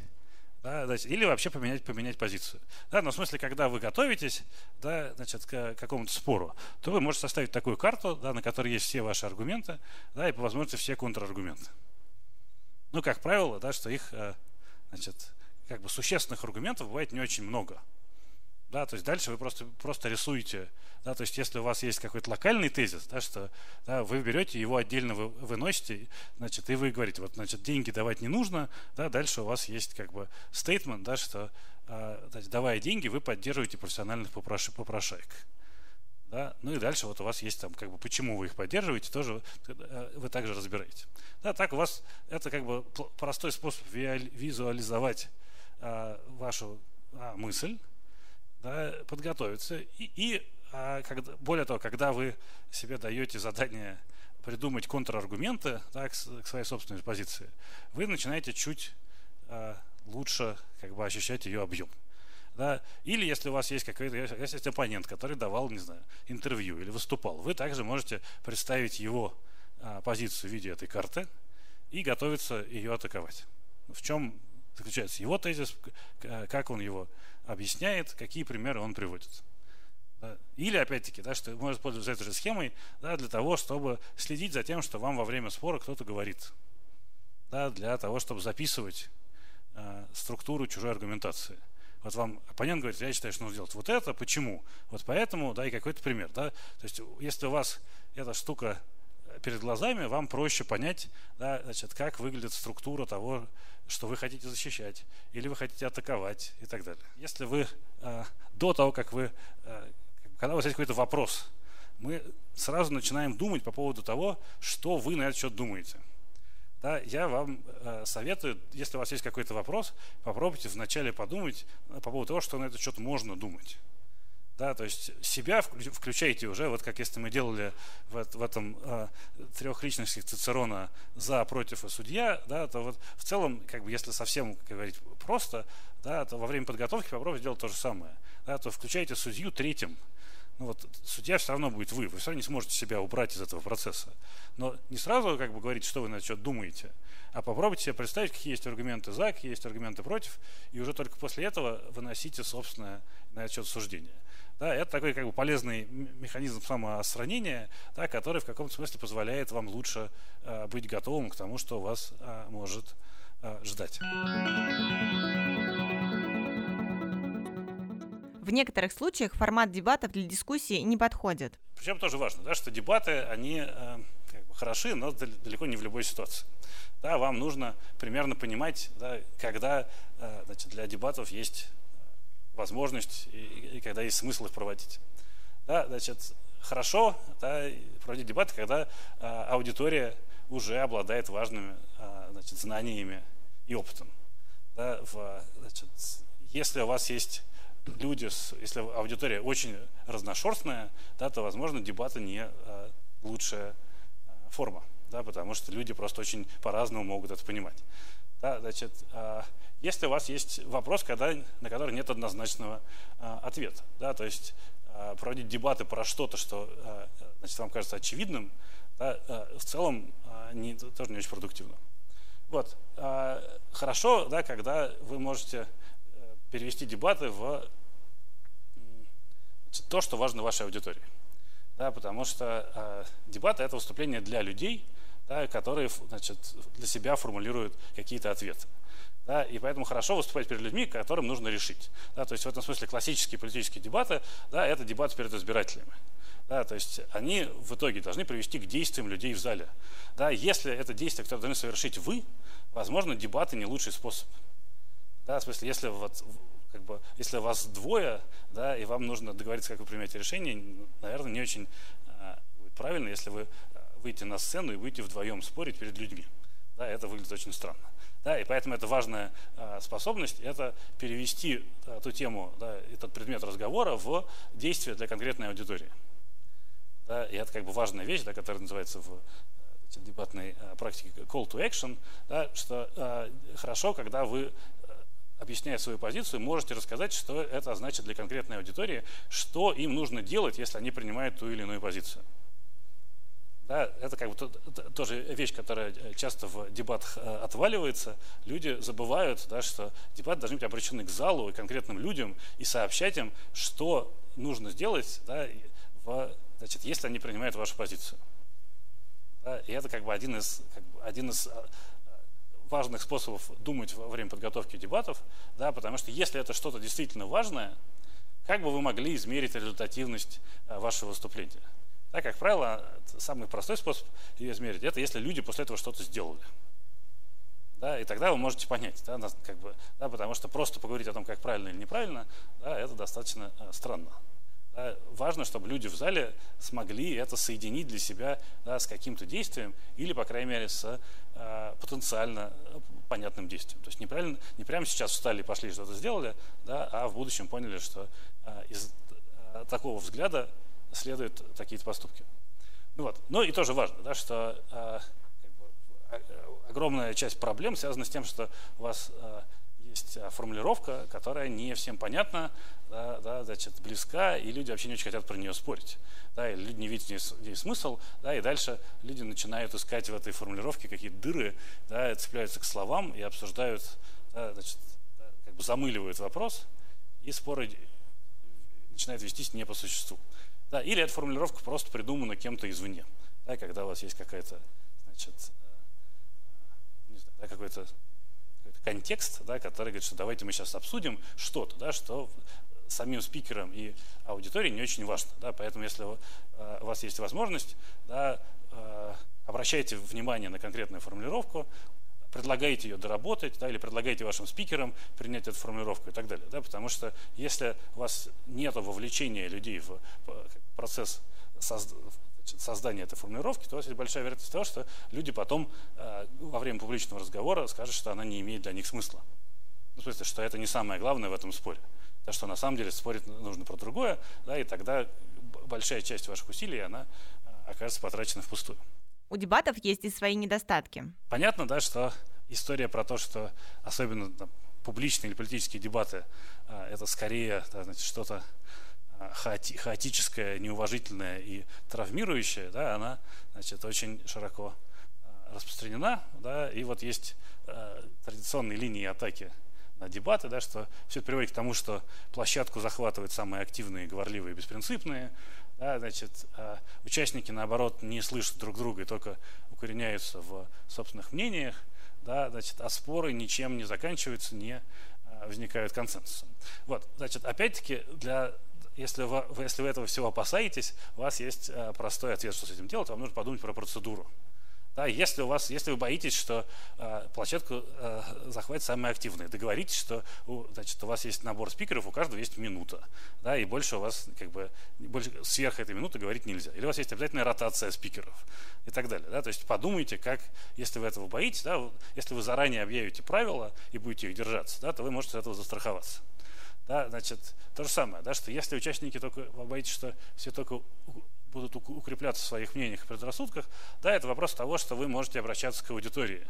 да, значит, или вообще поменять, поменять позицию. Да, но в смысле, когда вы готовитесь да, значит, к какому-то спору, то вы можете составить такую карту, да, на которой есть все ваши аргументы, да, и по возможности все контраргументы. Ну, как правило, да, что их э, значит, как бы существенных аргументов бывает не очень много. Да, то есть дальше вы просто, просто рисуете, да, то есть если у вас есть какой-то локальный тезис, да, что да, вы берете его отдельно вы, выносите, значит, и вы говорите, вот, значит, деньги давать не нужно, да, дальше у вас есть как бы стейтмент, да, что значит, давая деньги, вы поддерживаете профессиональных попрошаек. Да? Ну и дальше вот у вас есть там, как бы, почему вы их поддерживаете, тоже э, вы также разбираете. Да, так у вас это как бы простой способ визуализовать а, вашу а, мысль, да, подготовиться. И, и а, когда, более того, когда вы себе даете задание придумать контраргументы да, к, к своей собственной позиции, вы начинаете чуть а, лучше как бы ощущать ее объем. Да? Или если у вас есть какой-то есть оппонент, который давал, не знаю, интервью или выступал, вы также можете представить его а, позицию в виде этой карты и готовиться ее атаковать. В чем заключается его тезис, как он его объясняет, какие примеры он приводит. Или, опять-таки, да, что можно пользоваться этой же схемой да, для того, чтобы следить за тем, что вам во время спора кто-то говорит. Да, для того, чтобы записывать э, структуру чужой аргументации. Вот вам оппонент говорит, я считаю, что нужно сделать вот это, почему? Вот поэтому, да, и какой-то пример. Да? То есть, если у вас эта штука перед глазами, вам проще понять, да, значит, как выглядит структура того, что вы хотите защищать, или вы хотите атаковать и так далее. Если вы э, до того, как вы, э, когда у вас есть какой-то вопрос, мы сразу начинаем думать по поводу того, что вы на этот счет думаете. Да, я вам э, советую, если у вас есть какой-то вопрос, попробуйте вначале подумать по поводу того, что на этот счет можно думать. Да, то есть себя включаете уже, вот как если мы делали в, в этом э, трех личностях Цицерона за, против и судья, да, то вот в целом, как бы, если совсем как говорить просто, да, то во время подготовки попробуйте сделать то же самое. Да, то включаете судью третьим. Ну вот судья все равно будет вы, вы все равно не сможете себя убрать из этого процесса. Но не сразу как бы говорить, что вы на счет думаете, а попробуйте себе представить, какие есть аргументы за, какие есть аргументы против, и уже только после этого выносите собственное на счет суждение. Да, это такой как бы полезный механизм самоосранения, да, который в каком-то смысле позволяет вам лучше э, быть готовым к тому, что вас э, может э, ждать. В некоторых случаях формат дебатов для дискуссии не подходит. Причем тоже важно, да, что дебаты, они э, как бы хороши, но далеко не в любой ситуации. Да, вам нужно примерно понимать, да, когда э, значит, для дебатов есть возможность и, и когда есть смысл их проводить. Да, значит, хорошо да, проводить дебаты, когда а, аудитория уже обладает важными а, значит, знаниями и опытом. Да, в, значит, если у вас есть люди, с, если аудитория очень разношерстная, да, то, возможно, дебаты не а, лучшая а, форма, да, потому что люди просто очень по-разному могут это понимать. Да, значит, а, если у вас есть вопрос, когда, на который нет однозначного а, ответа, да, то есть а, проводить дебаты про что-то, что значит, вам кажется очевидным, да, в целом не, тоже не очень продуктивно. Вот. Хорошо, да, когда вы можете э, перевести дебаты в то, что важно вашей аудитории. Да, потому что а, дебаты – это выступление для людей, да, которые значит, для себя формулируют какие-то ответы. Да, и поэтому хорошо выступать перед людьми, которым нужно решить. Да, то есть в этом смысле классические политические дебаты да, – это дебаты перед избирателями. Да, то есть они в итоге должны привести к действиям людей в зале. Да, если это действие, которое должны совершить вы, возможно, дебаты не лучший способ. Да, в смысле, если, вот, как бы, если вас двое, да, и вам нужно договориться, как вы примете решение, наверное, не очень а, правильно, если вы а, выйдете на сцену и будете вдвоем спорить перед людьми. Да, это выглядит очень странно. Да, и поэтому это важная э, способность, это перевести эту тему, да, этот предмет разговора в действие для конкретной аудитории. Да, и это как бы важная вещь, да, которая называется в э, дебатной практике call to action, да, что хорошо, когда вы объясняя свою позицию, можете рассказать, что это значит для конкретной аудитории, что им нужно делать, если они принимают ту или иную позицию. Да, это как бы тоже вещь, которая э, часто в дебатах э, отваливается. Люди забывают, да, что дебаты должны быть обращены к залу и конкретным людям и сообщать им, что нужно сделать, да, в, значит, если они принимают вашу позицию. Да, и это как бы один из, как бы один из э, важных способов думать во время подготовки дебатов, да, потому что если это что-то действительно важное, как бы вы могли измерить результативность вашего выступления? Да, как правило, самый простой способ ее измерить, это если люди после этого что-то сделали. Да, и тогда вы можете понять, да, как бы, да, потому что просто поговорить о том, как правильно или неправильно, да, это достаточно э, странно. Да, важно, чтобы люди в зале смогли это соединить для себя да, с каким-то действием или, по крайней мере, с э, потенциально понятным действием. То есть не, правильно, не прямо сейчас встали и пошли что-то сделали, да, а в будущем поняли, что э, из э, такого взгляда следуют такие поступки. Ну вот. Ну и тоже важно, да, что э, как бы, огромная часть проблем связана с тем, что у вас э, есть а, формулировка, которая не всем понятна, да, да, значит, близка, и люди вообще не очень хотят про нее спорить. Да, и люди не видят в ней, в ней смысл, да, и дальше люди начинают искать в этой формулировке какие-то дыры, да, цепляются к словам и обсуждают, да, значит, как бы замыливают вопрос, и споры начинают вестись не по существу. Да, или эта формулировка просто придумана кем-то извне, да, когда у вас есть какая-то, значит, э, да, какой-то контекст, да, который говорит, что давайте мы сейчас обсудим что-то, да, что самим спикерам и аудитории не очень важно. Да, поэтому если э, у вас есть возможность, да, э, обращайте внимание на конкретную формулировку, предлагайте ее доработать, да, или предлагайте вашим спикерам принять эту формулировку и так далее. Да, потому что если у вас нет вовлечения людей в процесс создания этой формулировки, то есть большая вероятность того, что люди потом э, во время публичного разговора скажут, что она не имеет для них смысла. Ну, в смысле, что это не самое главное в этом споре. Так что на самом деле спорить нужно про другое, да, и тогда большая часть ваших усилий, она э, окажется потрачена впустую. У дебатов есть и свои недостатки. Понятно, да, что история про то, что особенно там, публичные или политические дебаты, э, это скорее да, значит, что-то хаоти, хаотическая, неуважительная и травмирующая, да, она значит, очень широко а, распространена. Да, и вот есть э, традиционные линии атаки на дебаты, да, что все это приводит к тому, что площадку захватывают самые активные, говорливые, беспринципные. Да, значит, э, участники, наоборот, не слышат друг друга и только укореняются в собственных мнениях. Да, значит, а споры ничем не заканчиваются, не возникают консенсусом. Вот, значит, опять-таки для если вы, если вы этого всего опасаетесь, у вас есть э, простой ответ, что с этим делать. Вам нужно подумать про процедуру. Да, если, у вас, если вы боитесь, что э, площадку э, захватят самые активные, договоритесь, что у, значит, у вас есть набор спикеров, у каждого есть минута, да, и больше у вас как бы больше, сверх этой минуты говорить нельзя. Или у вас есть обязательная ротация спикеров и так далее. Да, то есть подумайте, как, если вы этого боитесь, да, если вы заранее объявите правила и будете их держаться, да, то вы можете от этого застраховаться. Да, значит, то же самое, да, что если участники только, вы боитесь, что все только будут укрепляться в своих мнениях и предрассудках, да, это вопрос того, что вы можете обращаться к аудитории,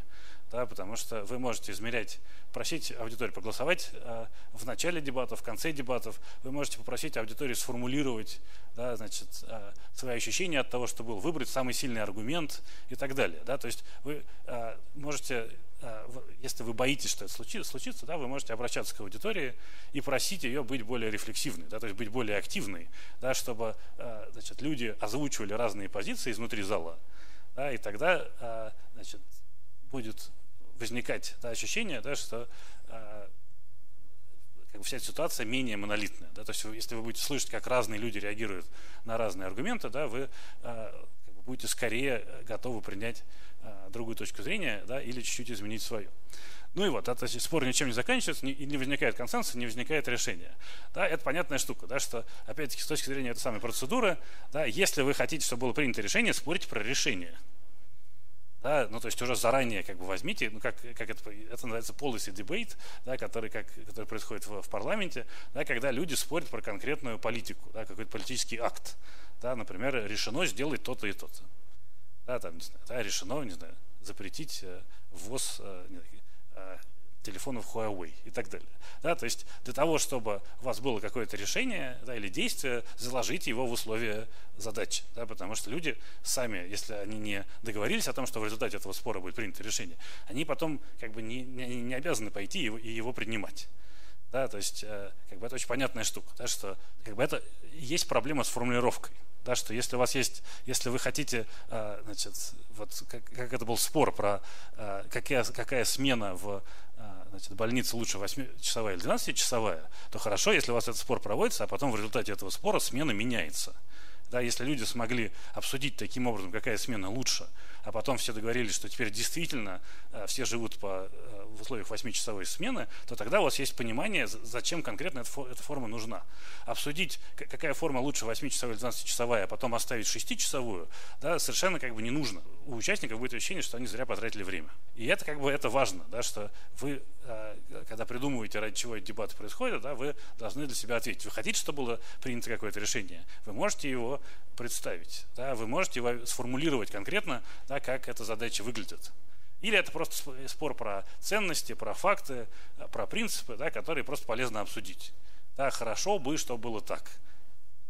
да, потому что вы можете измерять, просить аудиторию проголосовать э, в начале дебатов, в конце дебатов, вы можете попросить аудиторию сформулировать, да, значит, э, свои ощущения от того, что был, выбрать самый сильный аргумент и так далее, да, то есть вы э, можете Э, если вы боитесь, что это случится, случится да, вы можете обращаться к аудитории и просить ее быть более рефлексивной, да, то есть быть более активной, да, чтобы э, значит, люди озвучивали разные позиции изнутри зала. Да, и тогда э, значит, будет возникать да, ощущение, да, что как бы вся ситуация менее монолитная. Да, то есть если вы будете слышать, как разные люди реагируют на разные аргументы, да, вы как бы будете скорее готовы принять Э, другую точку зрения да, или чуть-чуть изменить свою. Ну и вот, это спор ничем не заканчивается, не, не возникает консенсуса, не возникает решения. Да, это понятная штука, да, что, опять-таки, с точки зрения этой самой процедуры, да, если вы хотите, чтобы было принято решение, спорите про решение. Да, ну, то есть уже заранее как бы возьмите, ну, как, как это, это называется policy debate, да, который, как, который происходит в, в парламенте, да, когда люди спорят про конкретную политику, да, какой-то политический акт. Да, например, решено сделать то-то и то-то да, там, не знаю, да, решено, не знаю, запретить э, ввоз э, э, телефонов Huawei и так далее. Да, то есть для того, чтобы у вас было какое-то решение да, или действие, заложите его в условия задачи. Да, потому что люди сами, если они не договорились о том, что в результате этого спора будет принято решение, они потом как бы не, не, не обязаны пойти его, и его принимать. Да, то есть как бы это очень понятная штука, да, что как бы это есть проблема с формулировкой да, что если у вас есть, если вы хотите, э, значит, вот как, как это был спор про э, какая, какая смена в э, значит, больнице лучше 8-часовая или 12-часовая, то хорошо, если у вас этот спор проводится, а потом в результате этого спора смена меняется. Да, если люди смогли обсудить таким образом, какая смена лучше, а потом все договорились, что теперь действительно э, все живут по, э, в условиях 8-часовой смены, то тогда у вас есть понимание, зачем конкретно эта, форма нужна. Обсудить, какая форма лучше 8-часовая или 12-часовая, а потом оставить 6-часовую, да, совершенно как бы не нужно. У участников будет ощущение, что они зря потратили время. И это как бы это важно, да, что вы, э, когда придумываете, ради чего эти дебаты происходят, да, вы должны для себя ответить. Вы хотите, чтобы было принято какое-то решение? Вы можете его представить, да, вы можете сформулировать конкретно, да, как эта задача выглядит. Или это просто спор про ценности, про факты, про принципы, да, которые просто полезно обсудить. Да, хорошо бы, чтобы было так.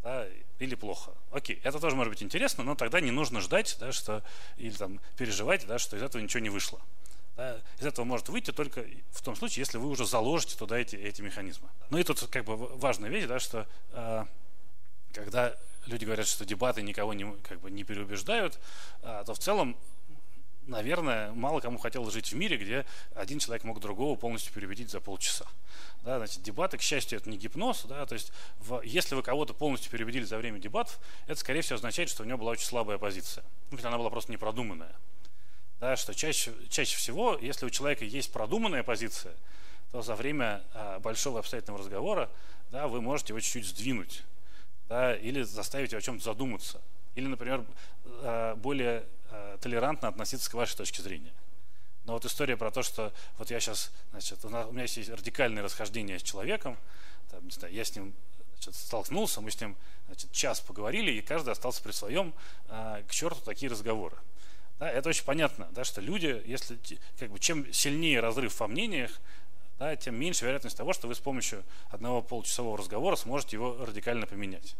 Да, или плохо. Окей, это тоже может быть интересно, но тогда не нужно ждать, да, что, или там, переживать, да, что из этого ничего не вышло. Да, из этого может выйти только в том случае, если вы уже заложите туда эти, эти механизмы. Ну и тут как бы важная вещь, да, что э, когда люди говорят, что дебаты никого не, как бы, не переубеждают, э, то в целом наверное, мало кому хотелось жить в мире, где один человек мог другого полностью переубедить за полчаса. Да, значит, дебаты, к счастью, это не гипноз. Да, то есть, в, если вы кого-то полностью переубедили за время дебатов, это, скорее всего, означает, что у него была очень слабая позиция. Ну, она была просто непродуманная да, что чаще, чаще всего, если у человека есть продуманная позиция, то за время а, большого обстоятельного разговора да, вы можете его чуть-чуть сдвинуть да, или заставить его о чем-то задуматься. Или, например, а, более а, толерантно относиться к вашей точке зрения. Но вот история про то, что вот я сейчас, значит, у, меня есть радикальное расхождение с человеком, там, не знаю, я с ним значит, столкнулся, мы с ним значит, час поговорили, и каждый остался при своем, а, к черту такие разговоры. Да, это очень понятно, да, что люди, если как бы, чем сильнее разрыв во мнениях, да, тем меньше вероятность того, что вы с помощью одного получасового разговора сможете его радикально поменять.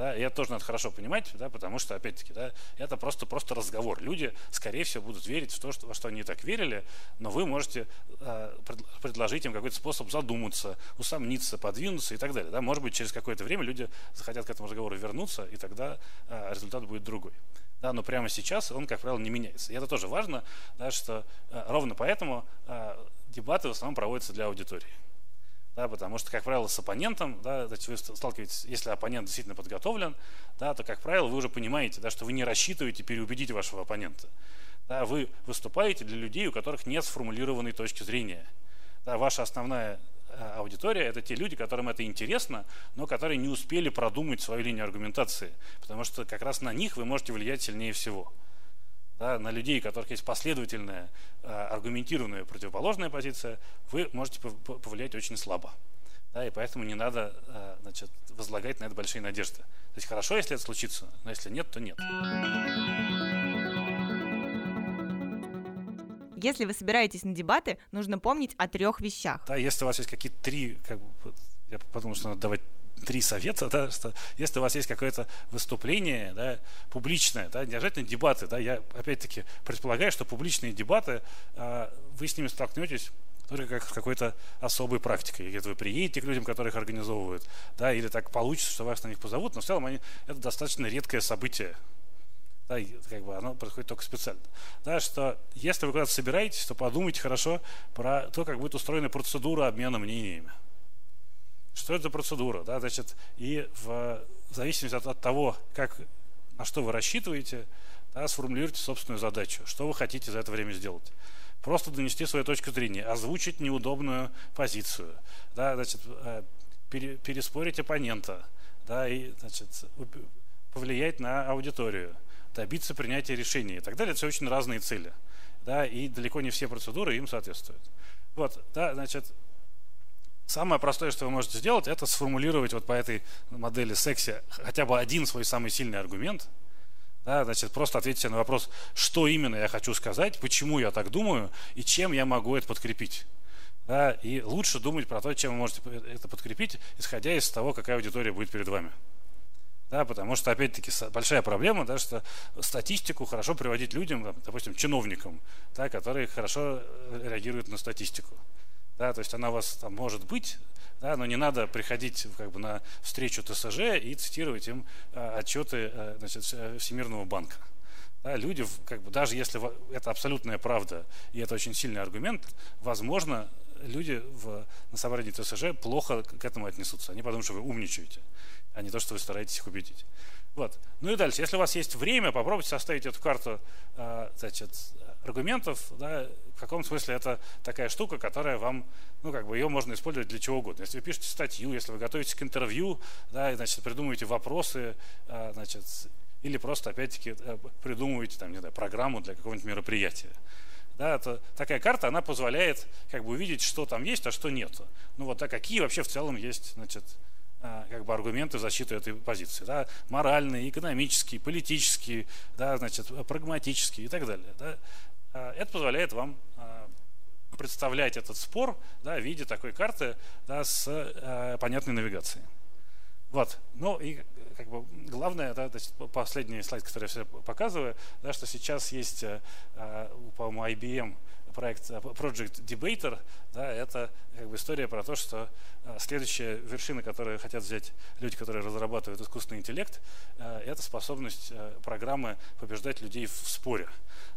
Да, и это тоже надо хорошо понимать, да, потому что, опять-таки, да, это просто, просто разговор. Люди, скорее всего, будут верить в то, что, во что они так верили, но вы можете э, предложить им какой-то способ задуматься, усомниться, подвинуться и так далее. Да. Может быть, через какое-то время люди захотят к этому разговору вернуться, и тогда э, результат будет другой да, но прямо сейчас он, как правило, не меняется. И это тоже важно, да, что э, ровно поэтому э, дебаты в основном проводятся для аудитории. Да, потому что, как правило, с оппонентом, да, вы сталкиваетесь, если оппонент действительно подготовлен, да, то, как правило, вы уже понимаете, да, что вы не рассчитываете переубедить вашего оппонента. Да, вы выступаете для людей, у которых нет сформулированной точки зрения. Да, ваша основная Э, аудитория – это те люди, которым это интересно, но которые не успели продумать свою линию аргументации, потому что как раз на них вы можете влиять сильнее всего. Да, на людей, у которых есть последовательная, э, аргументированная противоположная позиция, вы можете повлиять очень слабо. Да, и поэтому не надо э, значит, возлагать на это большие надежды. То есть хорошо, если это случится, но если нет, то нет. Если вы собираетесь на дебаты, нужно помнить о трех вещах. Да, если у вас есть какие-то три, как бы, я подумал, что надо давать три совета, да, что если у вас есть какое-то выступление, да, публичное, да, не обязательно дебаты, да, я опять-таки предполагаю, что публичные дебаты, а, вы с ними столкнетесь только как с какой-то особой практикой. Где-то вы приедете к людям, которые их организовывают, да, или так получится, что вас на них позовут, но в целом они, это достаточно редкое событие да, как бы оно происходит только специально. Да, что если вы куда-то собираетесь, то подумайте хорошо про то, как будет устроена процедура обмена мнениями. Что это за процедура? Да, значит, и в зависимости от, от того, как, на что вы рассчитываете, да, сформулируйте собственную задачу, что вы хотите за это время сделать. Просто донести свою точку зрения, озвучить неудобную позицию, да, значит, э, пере, переспорить оппонента, да, и значит, повлиять на аудиторию – добиться принятия решения и так далее. Это все очень разные цели. Да, и далеко не все процедуры им соответствуют. Вот, да, значит, самое простое, что вы можете сделать, это сформулировать вот по этой модели секси хотя бы один свой самый сильный аргумент. Да, значит, просто ответьте на вопрос, что именно я хочу сказать, почему я так думаю и чем я могу это подкрепить. Да, и лучше думать про то, чем вы можете это подкрепить, исходя из того, какая аудитория будет перед вами. Да, потому что, опять-таки, большая проблема, да, что статистику хорошо приводить людям, допустим, чиновникам, да, которые хорошо э, реагируют на статистику. Да, то есть она у вас там может быть, да, но не надо приходить как бы, на встречу ТСЖ и цитировать им а, отчеты а, значит, Всемирного банка. Да, люди, как бы, даже если это абсолютная правда и это очень сильный аргумент, возможно, люди в, на собрании ТСЖ плохо к этому отнесутся. Они подумают, что вы умничаете, а не то, что вы стараетесь их убедить. Вот. Ну и дальше, если у вас есть время, попробуйте составить эту карту значит, аргументов. Да, в каком смысле это такая штука, которая вам, ну как бы ее можно использовать для чего угодно. Если вы пишете статью, если вы готовитесь к интервью, да, и, значит, придумываете вопросы, а, значит, или просто опять-таки э, придумываете там, не знаю, программу для какого-нибудь мероприятия. Да, это, такая карта, она позволяет как бы увидеть, что там есть, а что нет. Ну вот, а какие вообще в целом есть, значит, а, как бы аргументы в защиту этой позиции. Да? Моральные, экономические, политические, да, значит, прагматические и так далее. Да? А, это позволяет вам а, представлять этот спор да, в виде такой карты да, с э, понятной навигацией. Вот. Ну и как бы главное, да, значит, последний слайд, который я все показываю, да, что сейчас есть, э, по-моему, IBM проект э, Project Debater, да, это как бы история про то, что э, следующая вершина, которую хотят взять люди, которые разрабатывают искусственный интеллект, э, это способность программы побеждать людей в споре.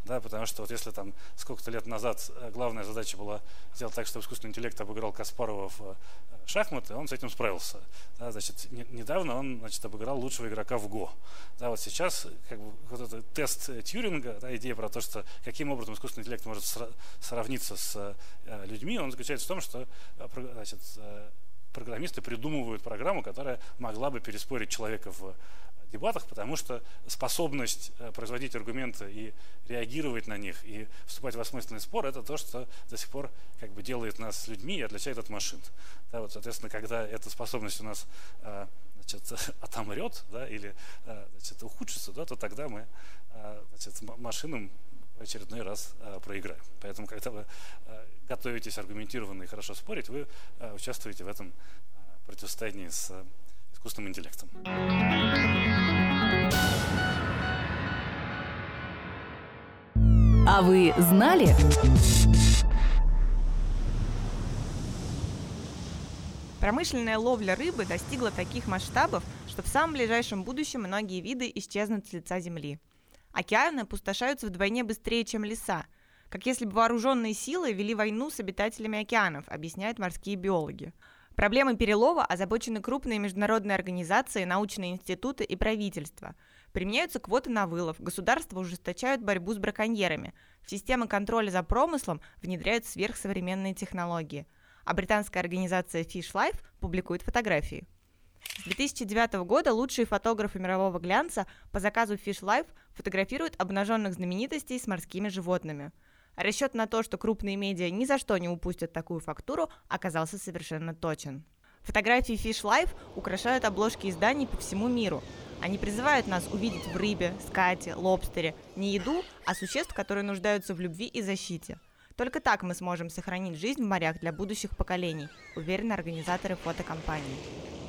Да, потому что вот если там сколько-то лет назад главная задача была сделать так, чтобы искусственный интеллект обыграл Каспарова в шахматы, он с этим справился. Да, значит, не, недавно он значит, обыграл лучшего игрока в ГО. Да, вот сейчас как бы, вот этот тест Тьюринга, да, идея про то, что каким образом искусственный интеллект может сравниться с э, людьми, он заключается в том, что э, значит, э, программисты придумывают программу, которая могла бы переспорить человека в дебатах, потому что способность производить аргументы и реагировать на них, и вступать в осмысленный спор, это то, что до сих пор как бы делает нас людьми и отличает от машин. Да, вот, соответственно, когда эта способность у нас значит, <laughs> отомрет да, или значит, ухудшится, да, то тогда мы значит, машинам в очередной раз э, проиграем. Поэтому, когда вы э, готовитесь аргументированно и хорошо спорить, вы э, участвуете в этом э, противостоянии с э, искусственным интеллектом. А вы знали? Промышленная ловля рыбы достигла таких масштабов, что в самом ближайшем будущем многие виды исчезнут с лица Земли. Океаны опустошаются вдвойне быстрее, чем леса, как если бы вооруженные силы вели войну с обитателями океанов, объясняют морские биологи. Проблемой перелова озабочены крупные международные организации, научные институты и правительства. Применяются квоты на вылов, государства ужесточают борьбу с браконьерами, в системы контроля за промыслом внедряют сверхсовременные технологии. А британская организация Fish Life публикует фотографии. С 2009 года лучшие фотографы мирового глянца по заказу Fish Life фотографируют обнаженных знаменитостей с морскими животными. Расчет на то, что крупные медиа ни за что не упустят такую фактуру, оказался совершенно точен. Фотографии Fish Life украшают обложки изданий по всему миру. Они призывают нас увидеть в рыбе, скате, лобстере не еду, а существ, которые нуждаются в любви и защите. Только так мы сможем сохранить жизнь в морях для будущих поколений, уверены организаторы фотокомпании.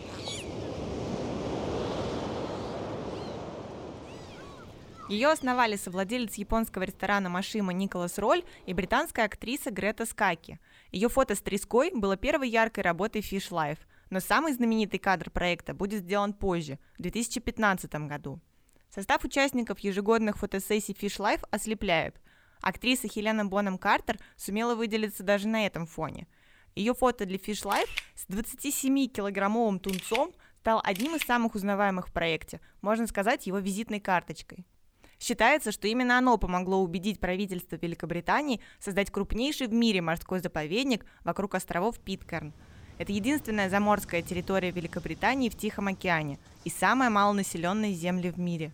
Ее основали совладелец японского ресторана Машима Николас Роль и британская актриса Грета Скаки. Ее фото с треской было первой яркой работой Fish Life, но самый знаменитый кадр проекта будет сделан позже, в 2015 году. Состав участников ежегодных фотосессий Fish Life ослепляет. Актриса Хелена Боном Картер сумела выделиться даже на этом фоне. Ее фото для Fish Life с 27-килограммовым тунцом стал одним из самых узнаваемых в проекте, можно сказать, его визитной карточкой. Считается, что именно оно помогло убедить правительство Великобритании создать крупнейший в мире морской заповедник вокруг островов Питкерн. Это единственная заморская территория Великобритании в Тихом океане и самая малонаселенная земля в мире.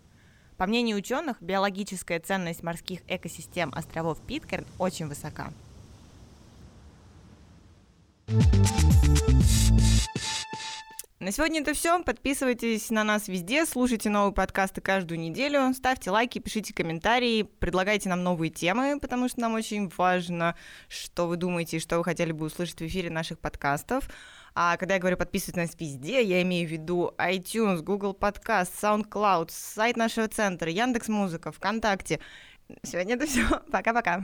По мнению ученых, биологическая ценность морских экосистем островов Питкерн очень высока. На сегодня это все. Подписывайтесь на нас везде, слушайте новые подкасты каждую неделю, ставьте лайки, пишите комментарии, предлагайте нам новые темы, потому что нам очень важно, что вы думаете и что вы хотели бы услышать в эфире наших подкастов. А когда я говорю подписывайтесь на нас везде, я имею в виду iTunes, Google Podcast, SoundCloud, сайт нашего центра, Яндекс Музыка, ВКонтакте. Сегодня это все. <laughs> Пока-пока.